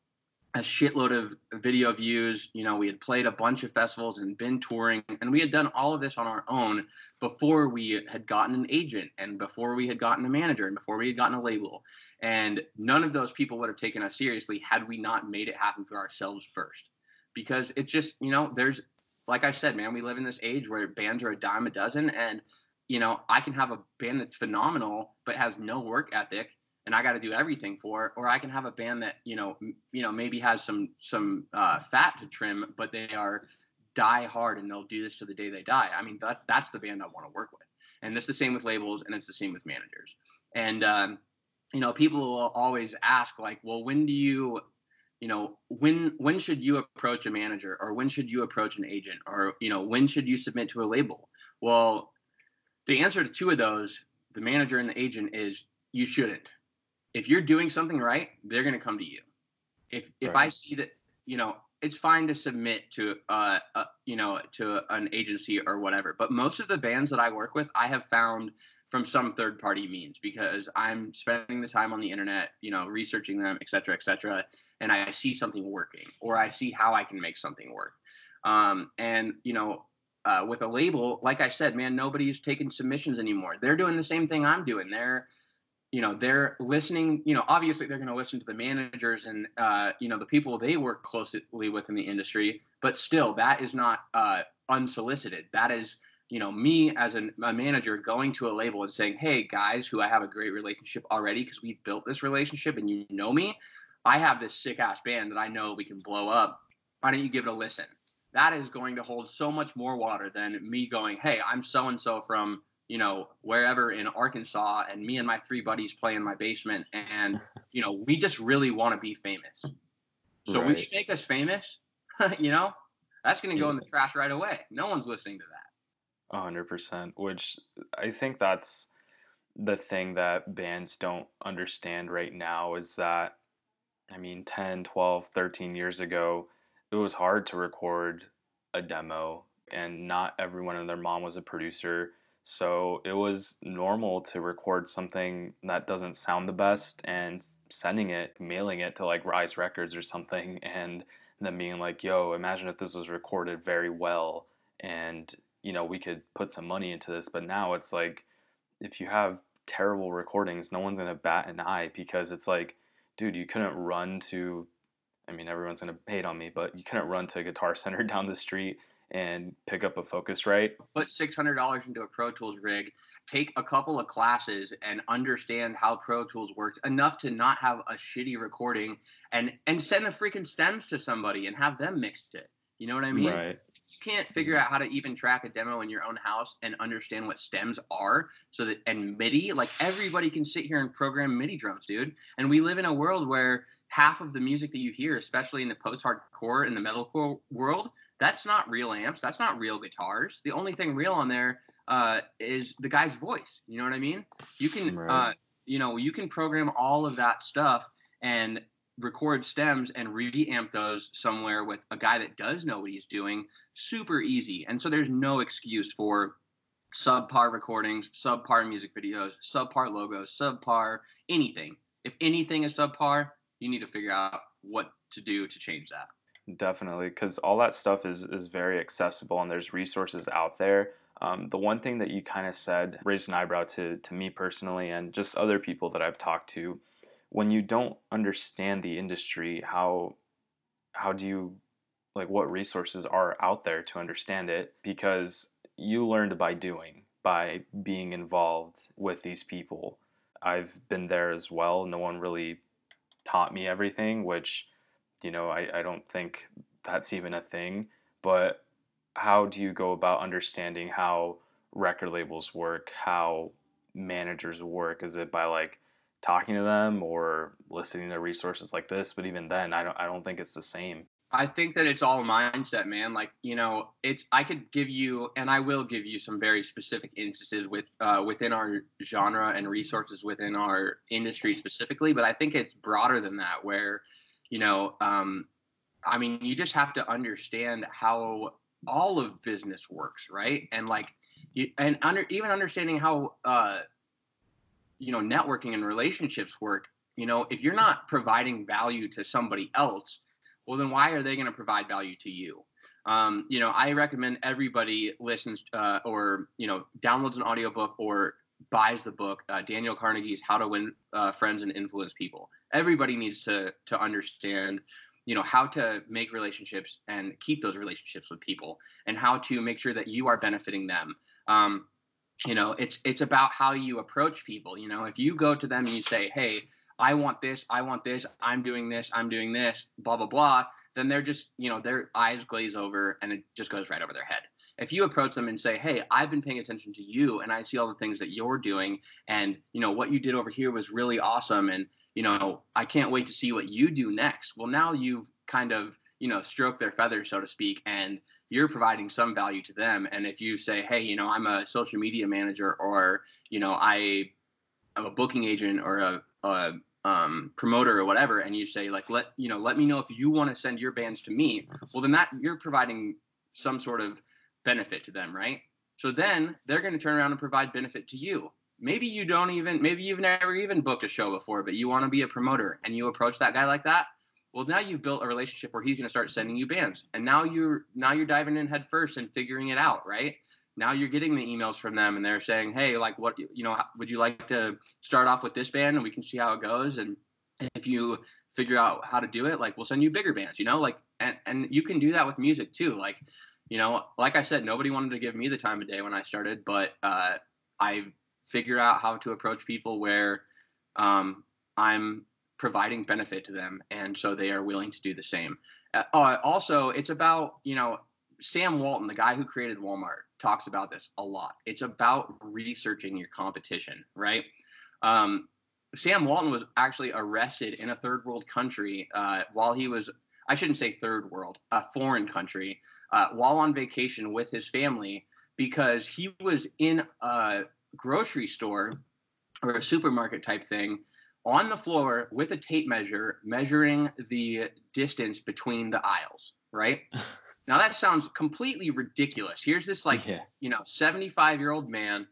a shitload of video views. You know, we had played a bunch of festivals and been touring, and we had done all of this on our own before we had gotten an agent and before we had gotten a manager and before we had gotten a label. And none of those people would have taken us seriously had we not made it happen for ourselves first. Because it's just, you know, there's, like I said, man, we live in this age where bands are a dime a dozen, and you know, I can have a band that's phenomenal but has no work ethic and I got to do everything for, it, or I can have a band that you know, m- you know, maybe has some some uh, fat to trim, but they are die hard and they'll do this to the day they die. I mean, that that's the band I want to work with, and it's the same with labels, and it's the same with managers. And um, you know, people will always ask like, well, when do you you know when when should you approach a manager or when should you approach an agent or you know when should you submit to a label well the answer to two of those, the manager and the agent, is you shouldn't. If you're doing something right, they're going to come to you. If if right. I see that, you know, it's fine to submit to uh, uh, you know to an agency or whatever. But most of the bands that I work with, I have found from some third party means because I'm spending the time on the internet, you know, researching them, et cetera, et cetera, and I see something working or I see how I can make something work. Um, and you know, uh, with a label, like I said, man, nobody's taking submissions anymore. They're doing the same thing I'm doing. They're, you know, they're listening. You know, obviously they're going to listen to the managers and uh, you know the people they work closely with in the industry. But still, that is not uh, unsolicited. That is, you know, me as a, a manager going to a label and saying, "Hey guys, who I have a great relationship already because we built this relationship and you know me. I have this sick ass band that I know we can blow up. Why don't you give it a listen?" that is going to hold so much more water than me going, hey, I'm so and so from you know wherever in Arkansas, and me and my three buddies play in my basement, and you know we just really want to be famous. So right. when you make us famous, you know that's going to go in the trash right away. No one's listening to that. A hundred percent. Which I think that's the thing that bands don't understand right now is that I mean, 10, 12, 13 years ago, it was hard to record a demo, and not everyone and their mom was a producer. So it was normal to record something that doesn't sound the best and sending it, mailing it to like Rise Records or something, and them being like, yo, imagine if this was recorded very well and, you know, we could put some money into this. But now it's like, if you have terrible recordings, no one's going to bat an eye because it's like, dude, you couldn't run to, I mean, everyone's going to hate on me, but you couldn't run to Guitar Center down the street and pick up a Focusrite. Put six hundred dollars into a Pro Tools rig, take a couple of classes, and understand how Pro Tools works enough to not have a shitty recording, and and send the freaking stems to somebody and have them mixed it. You know what I mean? Right can't figure out how to even track a demo in your own house and understand what stems are so that and MIDI, like everybody can sit here and program MIDI drums, dude. And we live in a world where half of the music that you hear, especially in the post-hardcore and the metalcore world, that's not real amps. That's not real guitars. The only thing real on there uh, is the guy's voice. You know what I mean? You can, right. uh, you know, you can program all of that stuff and record stems and reamp those somewhere with a guy that does know what he's doing super easy. And so there's no excuse for subpar recordings subpar music videos subpar logos subpar anything. If anything is subpar you need to figure out what to do to change that. Definitely because all that stuff is is very accessible and there's resources out there. Um, the one thing that you kind of said raised an eyebrow to to me personally and just other people that I've talked to when you don't understand the industry, how how do you like what resources are out there to understand it? Because you learned by doing, by being involved with these people. I've been there as well. No one really taught me everything, which, you know, I, I don't think that's even a thing. But how do you go about understanding how record labels work, how managers work? Is it by like talking to them or listening to resources like this but even then i don't i don't think it's the same. I think that it's all mindset man. Like you know it's i could give you and i will give you some very specific instances with uh, within our genre and resources within our industry specifically but i think it's broader than that where you know um, i mean you just have to understand how all of business works right? And like you, and under even understanding how uh, you know networking and relationships work you know if you're not providing value to somebody else well then why are they going to provide value to you? Um, you know i recommend everybody listens uh, or you know downloads an audiobook or buys the book uh, daniel carnegie's how to win uh, friends and influence people. Everybody needs to to understand you know how to make relationships and keep those relationships with people and how to make sure that you are benefiting them. Um, you know it's it's about how you approach people you know if you go to them and you say hey i want this i want this i'm doing this i'm doing this blah blah blah then they're just you know their eyes glaze over and it just goes right over their head. If you approach them and say hey i've been paying attention to you and i see all the things that you're doing and you know what you did over here was really awesome and you know i can't wait to see what you do next well now you've kind of you know stroke their feathers so to speak and you're providing some value to them. And if you say hey you know i'm a social media manager or you know i i'm a booking agent or a, a um, promoter or whatever and you say like let you know let me know if you want to send your bands to me well then that you're providing some sort of benefit to them right? So then they're going to turn around and provide benefit to you. Maybe you don't even maybe you've never even booked a show before but you want to be a promoter and you approach that guy like that well, now you've built a relationship where he's going to start sending you bands, and now you're now you're diving in head first and figuring it out, right? Now you're getting the emails from them, and they're saying, "Hey, like, what you know, would you like to start off with this band, and we can see how it goes?" And if you figure out how to do it, like, we'll send you bigger bands, you know, like, and and you can do that with music too, like. You know, like I said, nobody wanted to give me the time of day when I started, but uh, I figured out how to approach people where um, I'm providing benefit to them and so they are willing to do the same. Uh, uh, also it's about you know sam walton the guy who created walmart talks about this a lot. It's about researching your competition right? Um, sam walton was actually arrested in a third world country uh, while he was i shouldn't say third world a foreign country uh, while on vacation with his family because he was in a grocery store or a supermarket type thing on the floor with a tape measure measuring the distance between the aisles, right? now that sounds completely ridiculous. Here's this like, yeah. you know, 75 year old man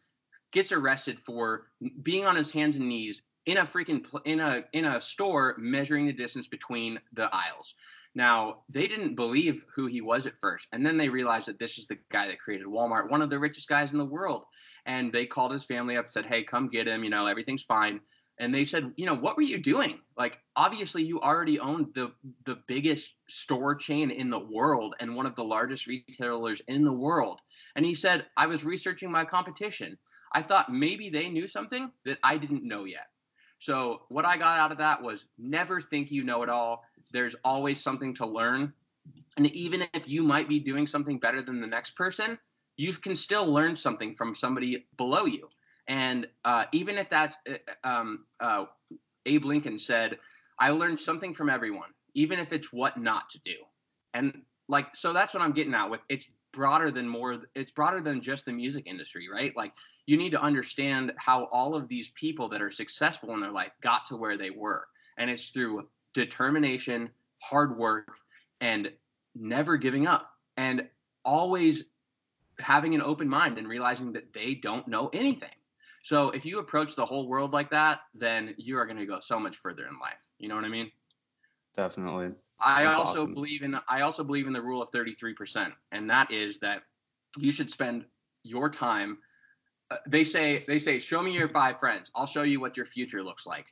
gets arrested for being on his hands and knees in a freaking in a in a store measuring the distance between the aisles. Now, they didn't believe who he was at first. And then they realized that this is the guy that created Walmart, one of the richest guys in the world. And they called his family up, said, Hey, come get him. You know, everything's fine and they said, you know, what were you doing? Like, obviously, you already owned the the biggest store chain in the world and one of the largest retailers in the world. And he said, I was researching my competition. I thought maybe they knew something that I didn't know yet. So what I got out of that was never think you know it all. There's always something to learn. And even if you might be doing something better than the next person, you can still learn something from somebody below you. And uh, even if that's, uh, um, uh, Abe Lincoln said, I learned something from everyone, even if it's what not to do. And like, so that's what I'm getting at with it's broader than more, it's broader than just the music industry, right? Like, you need to understand how all of these people that are successful in their life got to where they were. And it's through determination, hard work, and never giving up. And always having an open mind and realizing that they don't know anything. So if you approach the whole world like that, then you are going to go so much further in life. You know what I mean? Definitely. I That's also awesome. believe in I also believe in the rule of 33%, and that is that you should spend your time uh, they say they say show me your five friends. I'll show you what your future looks like.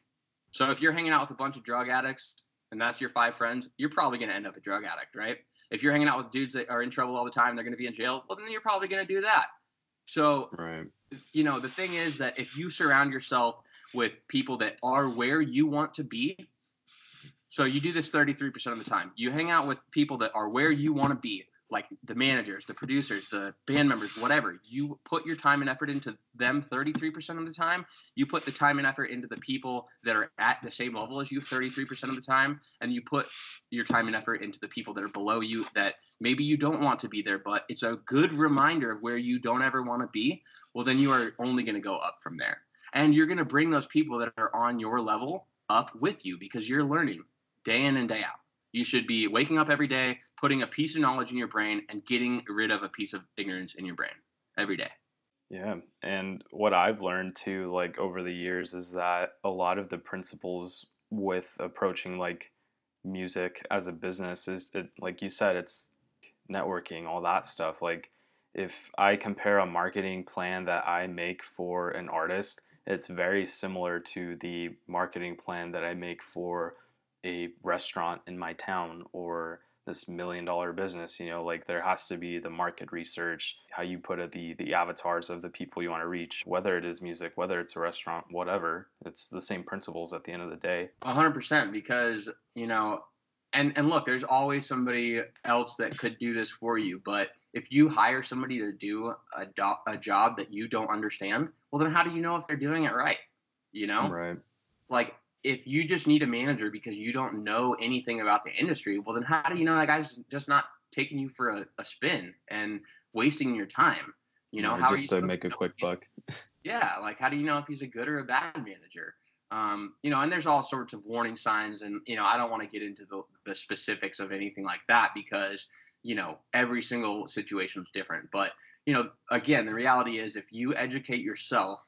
So if you're hanging out with a bunch of drug addicts and that's your five friends, you're probably going to end up a drug addict, right? If you're hanging out with dudes that are in trouble all the time, they're going to be in jail, well then you're probably going to do that. So right you know, the thing is that if you surround yourself with people that are where you want to be, so you do this 33% of the time. You hang out with people that are where you want to be, like the managers, the producers, the band members, whatever. You put your time and effort into them 33% of the time. You put the time and effort into the people that are at the same level as you 33% of the time. And you put your time and effort into the people that are below you that maybe you don't want to be there, but it's a good reminder of where you don't ever want to be. Well, then you are only going to go up from there. And you're going to bring those people that are on your level up with you because you're learning day in and day out. You should be waking up every day, putting a piece of knowledge in your brain, and getting rid of a piece of ignorance in your brain every day. Yeah. And what I've learned too, like over the years, is that a lot of the principles with approaching like music as a business is, it, like you said, it's networking, all that stuff. Like, if I compare a marketing plan that I make for an artist, it's very similar to the marketing plan that I make for a restaurant in my town or this million dollar business you know like there has to be the market research how you put it the the avatars of the people you want to reach whether it is music whether it's a restaurant whatever it's the same principles at the end of the day. 100% because you know and and look there's always somebody else that could do this for you but if you hire somebody to do a, do- a job that you don't understand well then how do you know if they're doing it right you know? Right. Like if you just need a manager because you don't know anything about the industry, well, then how do you know that guy's just not taking you for a, a spin and wasting your time? You know, yeah, how just to make a quick buck. Yeah, like how do you know if he's a good or a bad manager? Um, you know, and there's all sorts of warning signs, and you know, I don't want to get into the, the specifics of anything like that because you know every single situation is different. But you know, again, the reality is if you educate yourself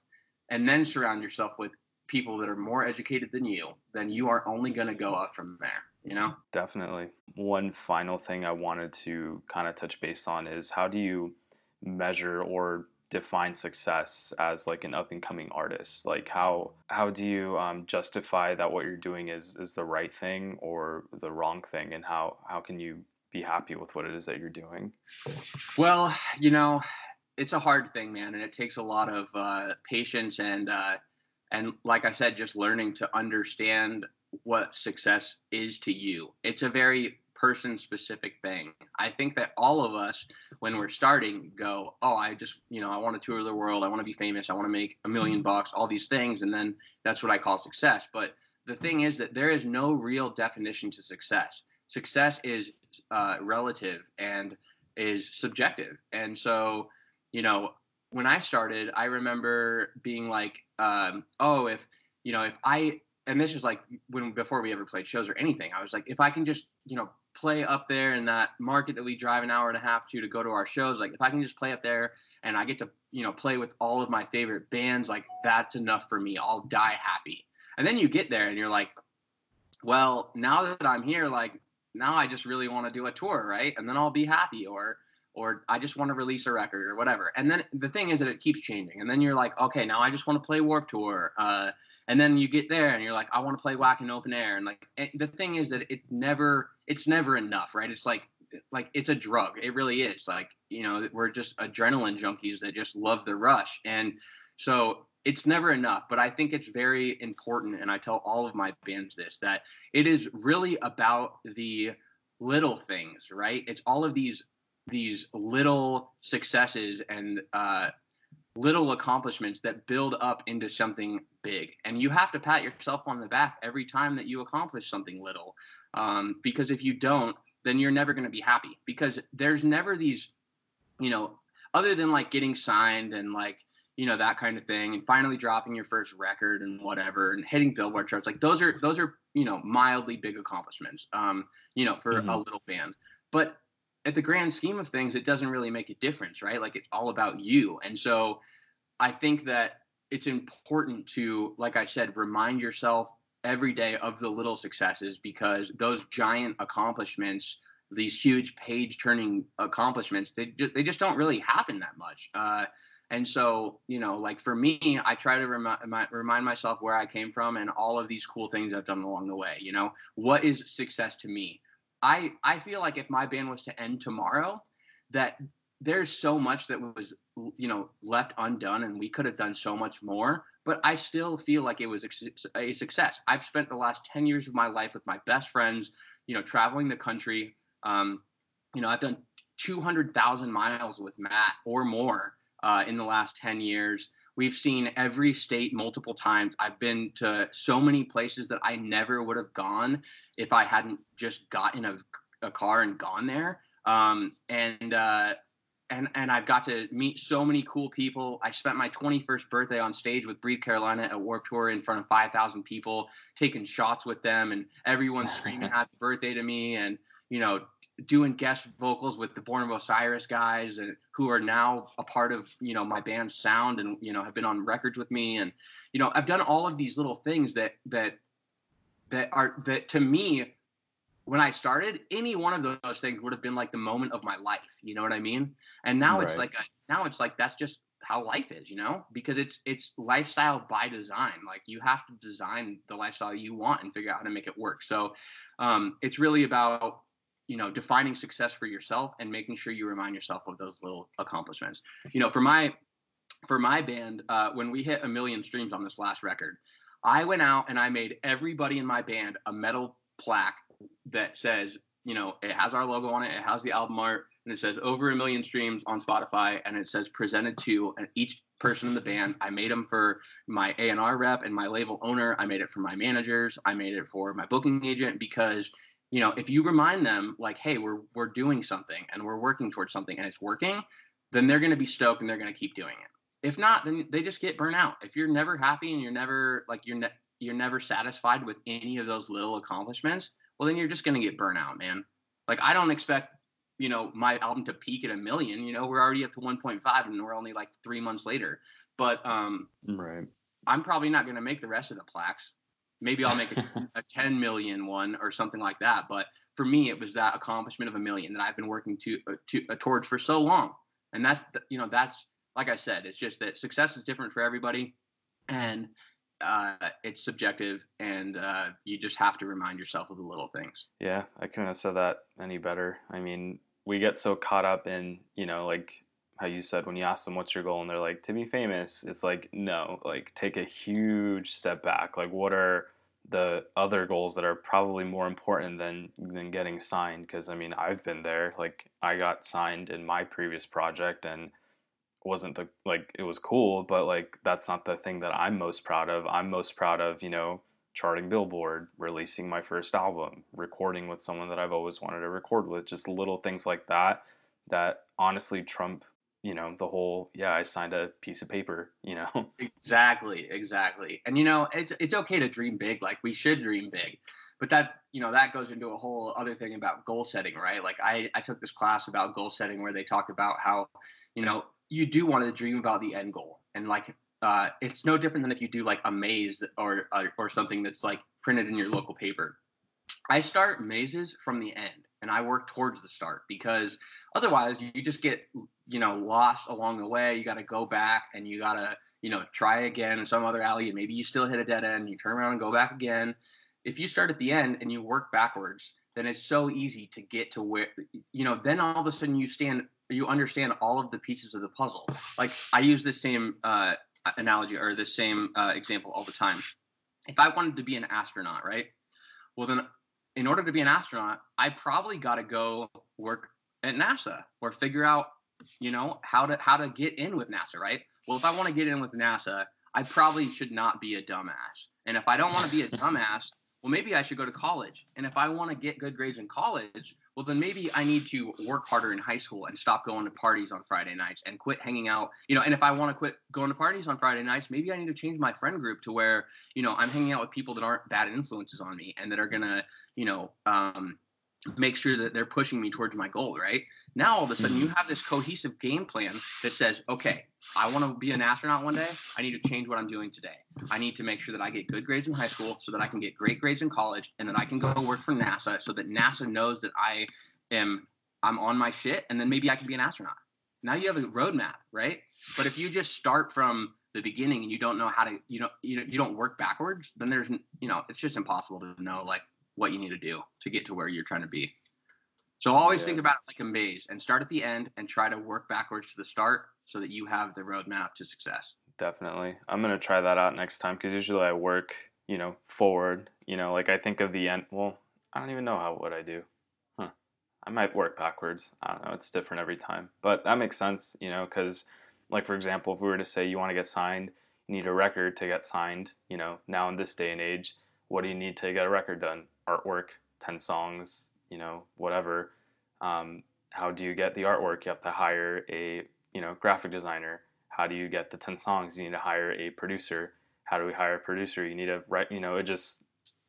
and then surround yourself with people that are more educated than you, then you are only going to go up from there, you know? Definitely. One final thing I wanted to kind of touch base on is how do you measure or define success as like an up and coming artist like how how do you um, justify that what you're doing is is the right thing or the wrong thing and how how can you be happy with what it is that you're doing well you know it's a hard thing man and it takes a lot of uh, patience and uh, and like I said, just learning to understand what success is to you. It's a very person specific thing. I think that all of us, when we're starting, go, oh, I just, you know, I want to tour the world. I want to be famous. I want to make a million mm-hmm. bucks, all these things. And then that's what I call success. But the thing is that there is no real definition to success. Success is uh, relative and is subjective. And so, you know, when I started, I remember being like, um, oh, if you know, if I and this is like when before we ever played shows or anything. I was like, if I can just you know play up there in that market that we drive an hour and a half to to go to our shows, like if I can just play up there and I get to you know play with all of my favorite bands, like that's enough for me. I'll die happy. And then you get there and you're like, well, now that I'm here, like now I just really want to do a tour, right? And then I'll be happy or or I just want to release a record or whatever. And then the thing is that it keeps changing. And then you're like, okay, now I just want to play Warped Tour. Uh, and then you get there and you're like, I want to play Wacken Open Air. And like the thing is that it never, it's never enough, right? It's like, like it's a drug. It really is. Like you know, we're just adrenaline junkies that just love the rush. And so it's never enough, but I think it's very important. And I tell all of my bands this that it is really about the little things, right? It's all of these these little successes and uh, little accomplishments that build up into something big. And you have to pat yourself on the back every time that you accomplish something little. Um, because if you don't, then you're never going to be happy because there's never these, you know, other than like getting signed and like, you know, that kind of thing and finally dropping your first record and whatever and hitting billboard charts. Like those are, those are, you know, mildly big accomplishments, um, you know, for mm-hmm. a little band. But at the grand scheme of things, it doesn't really make a difference, right? Like it's all about you. And so I think that it's important to, like I said, remind yourself every day of the little successes because those giant accomplishments, these huge page turning accomplishments, they, they just don't really happen that much. Uh, and so, you know, like for me, I try to remind myself where I came from and all of these cool things I've done along the way. You know, what is success to me? I I feel like if my band was to end tomorrow, that there's so much that was you know left undone and we could have done so much more but i still feel like it was a success. I've spent the last 10 years of my life with my best friends you know traveling the country. Um, you know i've done 200000 miles with matt or more uh, in the last 10 years. We've seen every state multiple times. I've been to so many places that i never would have gone if i hadn't just gotten a, a car and gone there. Um, and uh, and and I've got to meet so many cool people. I spent my 21st birthday on stage with Breathe Carolina at Warped Tour in front of 5,000 people, taking shots with them, and everyone screaming "Happy Birthday" to me, and you know, doing guest vocals with the Born of Osiris guys, and who are now a part of you know my band's sound, and you know have been on records with me, and you know I've done all of these little things that that that are that to me when I started, any one of those things would have been like the moment of my life. You know what I mean? And now right. it's like a, now it's like that's just how life is, you know? Because it's it's lifestyle by design. Like you have to design the lifestyle you want and figure out how to make it work. So um, it's really about you know defining success for yourself and making sure you remind yourself of those little accomplishments. You know, for my for my band, uh, when we hit a million streams on this last record, I went out and I made everybody in my band a metal plaque that says, you know, it has our logo on it, it has the album art, and it says over a million streams on Spotify, and it says presented to and each person in the band. I made them for my A&R rep and my label owner. I made it for my managers. I made it for my booking agent because you know if you remind them like hey we're we're doing something and we're working towards something and it's working then they're going to be stoked and they're going to keep doing it if not then they just get burnt out if you're never happy and you're never like you're ne- you're never satisfied with any of those little accomplishments well then you're just going to get burnt out, man. Like I don't expect you know my album to peak at a million. You know we're already up to 1.5 and we're only like three months later. But um, right, I'm probably not going to make the rest of the plaques. Maybe I'll make a, a 10 million one or something like that. But for me, it was that accomplishment of a million that I've been working to, uh, to uh, towards for so long. And that's you know that's like I said, it's just that success is different for everybody, and uh, it's subjective, and uh, you just have to remind yourself of the little things. Yeah, I couldn't have said that any better. I mean, we get so caught up in, you know, like how you said when you ask them what's your goal, and they're like to be famous. It's like no, like take a huge step back. Like what are the other goals that are probably more important than than getting signed? Because I mean, I've been there. Like I got signed in my previous project, and wasn't the like it was cool, but like that's not the thing that I'm most proud of. I'm most proud of, you know, charting Billboard, releasing my first album, recording with someone that I've always wanted to record with, just little things like that that honestly trump you know the whole yeah i signed a piece of paper you know? Exactly exactly. And you know it's it's okay to dream big like we should dream big but that you know that goes into a whole other thing about goal setting right? Like i i took this class about goal setting where they talked about how you know you do want to dream about the end goal and like uh, it's no different than if you do like a maze or, or or something that's like printed in your local paper. I start mazes from the end and I work towards the start because otherwise you just get you know lost along the way. You got to go back and you got to you know try again in some other alley and maybe you still hit a dead end. You turn around and go back again. If you start at the end and you work backwards, then it's so easy to get to where you know. Then all of a sudden you stand, you understand all of the pieces of the puzzle. Like I use the same uh, analogy or the same uh, example all the time. If I wanted to be an astronaut, right? Well, then in order to be an astronaut, I probably got to go work at NASA or figure out, you know, how to how to get in with NASA, right? Well, if I want to get in with NASA, I probably should not be a dumbass. And if I don't want to be a dumbass, well, maybe I should go to college. And if I want to get good grades in college, well, then maybe I need to work harder in high school and stop going to parties on Friday nights and quit hanging out. You know, and if I want to quit going to parties on Friday nights, maybe I need to change my friend group to where, you know, I'm hanging out with people that aren't bad influences on me and that are going to, you know, um, make sure that they're pushing me towards my goal, right? Now all of a sudden you mm-hmm. have this cohesive game plan that says, okay, I want to be an astronaut one day. I need to change what I'm doing today. I need to make sure that I get good grades in high school so that I can get great grades in college and that I can go work for NASA so that NASA knows that I am I'm on my shit and then maybe I can be an astronaut. Now you have a roadmap, right? But if you just start from the beginning and you don't know how to you know you know you don't work backwards, then there's you know it's just impossible to know like what you need to do to get to where you're trying to be. So always yeah. think about it like a maze and start at the end and try to work backwards to the start so that you have the roadmap to success. Definitely. I'm going to try that out next time because usually I work, you know, forward, you know, like I think of the end. Well, I don't even know how what I do. Huh. I might work backwards. I don't know. It's different every time. But that makes sense, you know, because like for example, if we were to say you want to get signed, you need a record to get signed, you know, now in this day and age, what do you need to get a record done? Artwork, 10 songs, you know, whatever. Um, how do you get the artwork? You have to hire a, you know, graphic designer. How do you get the 10 songs? You need to hire a producer. How do we hire a producer? You need to write, you know, it just,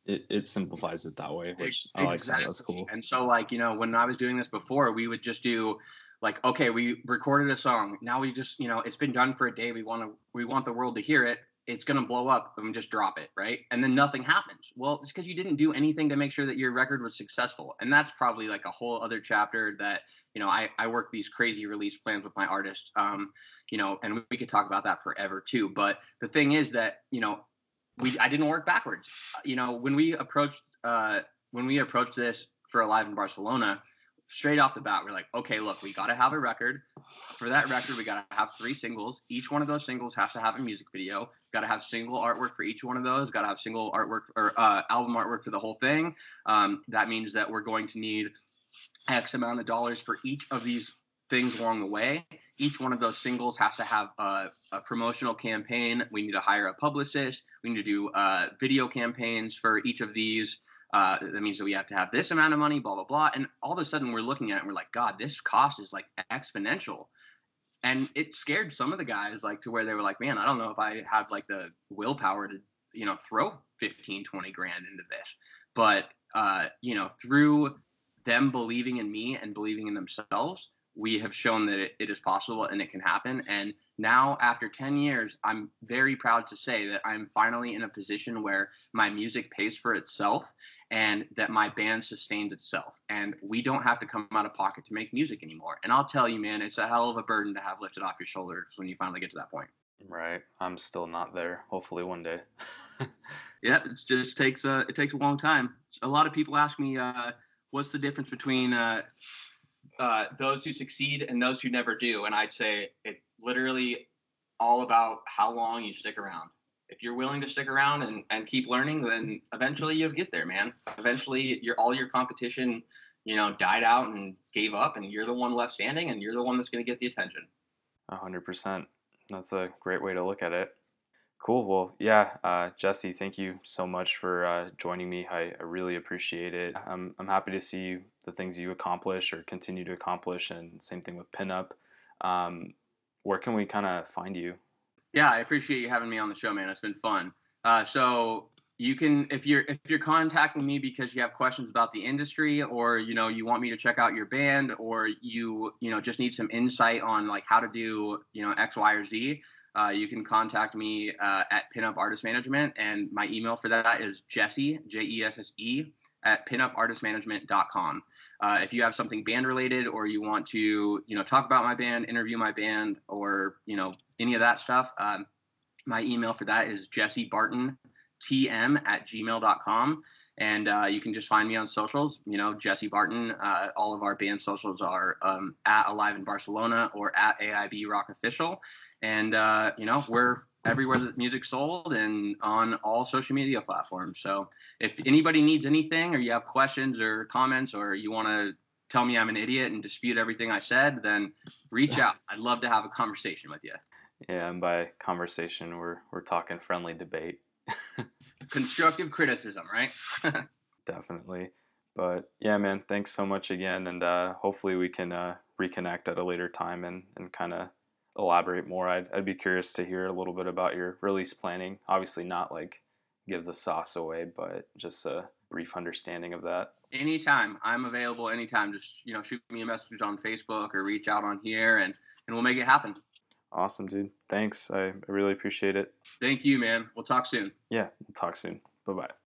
it, it simplifies it that way, which exactly. I like that. That's cool. And so, like, you know, when I was doing this before, we would just do like, okay, we recorded a song. Now we just, you know, it's been done for a day. We want to, we want the world to hear it it's going to blow up and just drop it, right? And then nothing happens. Well, it's because you didn't do anything to make sure that your record was successful. And that's probably like a whole other chapter that, you know, I, I work these crazy release plans with my artist, um, you know, and we could talk about that forever too. But the thing is that, you know, we, I didn't work backwards. You know, when we approached, uh, when we approached this for Alive in Barcelona, straight off the bat, we're like, okay, look, we got to have a record. For that record, we got to have three singles. Each one of those singles has to have a music video. Got to have single artwork for each one of those. Got to have single artwork or uh, album artwork for the whole thing. Um, that means that we're going to need X amount of dollars for each of these things along the way. Each one of those singles has to have a, a promotional campaign. We need to hire a publicist. We need to do uh, video campaigns for each of these. Uh, that means that we have to have this amount of money, blah, blah, blah. And all of a sudden we're looking at it and we're like, God, this cost is like exponential. And it scared some of the guys like to where they were like, man, I don't know if I have like the willpower to, you know, throw 15, 20 grand into this. But, uh, you know, through them believing in me and believing in themselves, we have shown that it, it is possible and it can happen. And now, after 10 years, I'm very proud to say that I'm finally in a position where my music pays for itself and that my band sustains itself. And we don't have to come out of pocket to make music anymore. And I'll tell you, man, it's a hell of a burden to have lifted off your shoulders when you finally get to that point. Right. I'm still not there. Hopefully, one day. yeah, it just takes a it takes a long time. A lot of people ask me, uh, what's the difference between uh, uh, those who succeed and those who never do. And I'd say it literally all about how long you stick around. If you're willing to stick around and, and keep learning, then eventually you'll get there, man. Eventually, your all your competition, you know, died out and gave up, and you're the one left standing, and you're the one that's going to get the attention. A hundred percent. That's a great way to look at it. Cool. Well, yeah, uh, Jesse, thank you so much for uh, joining me. I, I, really appreciate it. I'm, I'm happy to see the things you accomplish or continue to accomplish, and same thing with Pinup. Um, where can we kind of find you? Yeah, I appreciate you having me on the show, man. It's been fun. Uh, so you can if you're if you're contacting me because you have questions about the industry or you know you want me to check out your band or you you know just need some insight on like how to do you know x y or z uh, you can contact me uh, at pinup artist management and my email for that is jesse j-e-s-s-e at pinupartistmanagement.com uh, if you have something band related or you want to you know talk about my band interview my band or you know any of that stuff um, my email for that is jesse barton tm at gmail.com. And uh, you can just find me on socials, you know, Jesse Barton. Uh, all of our band socials are um, at Alive in Barcelona or at AIB Rock Official. And, uh, you know, we're everywhere that music's sold and on all social media platforms. So if anybody needs anything or you have questions or comments or you want to tell me I'm an idiot and dispute everything I said, then reach out. I'd love to have a conversation with you. Yeah, and by conversation, we're we're talking friendly debate. constructive criticism, right? Definitely. But yeah, man, thanks so much again. And uh, hopefully we can uh, reconnect at a later time and, and kind of elaborate more. I'd, I'd be curious to hear a little bit about your release planning. Obviously, not like give the sauce away, but just a brief understanding of that. Anytime. I'm available anytime. Just, you know, shoot me a message on Facebook or reach out on here and, and we'll make it happen. Awesome, dude. Thanks. I, I really appreciate it. Thank you, man. We'll talk soon. Yeah, we'll talk soon. Bye bye.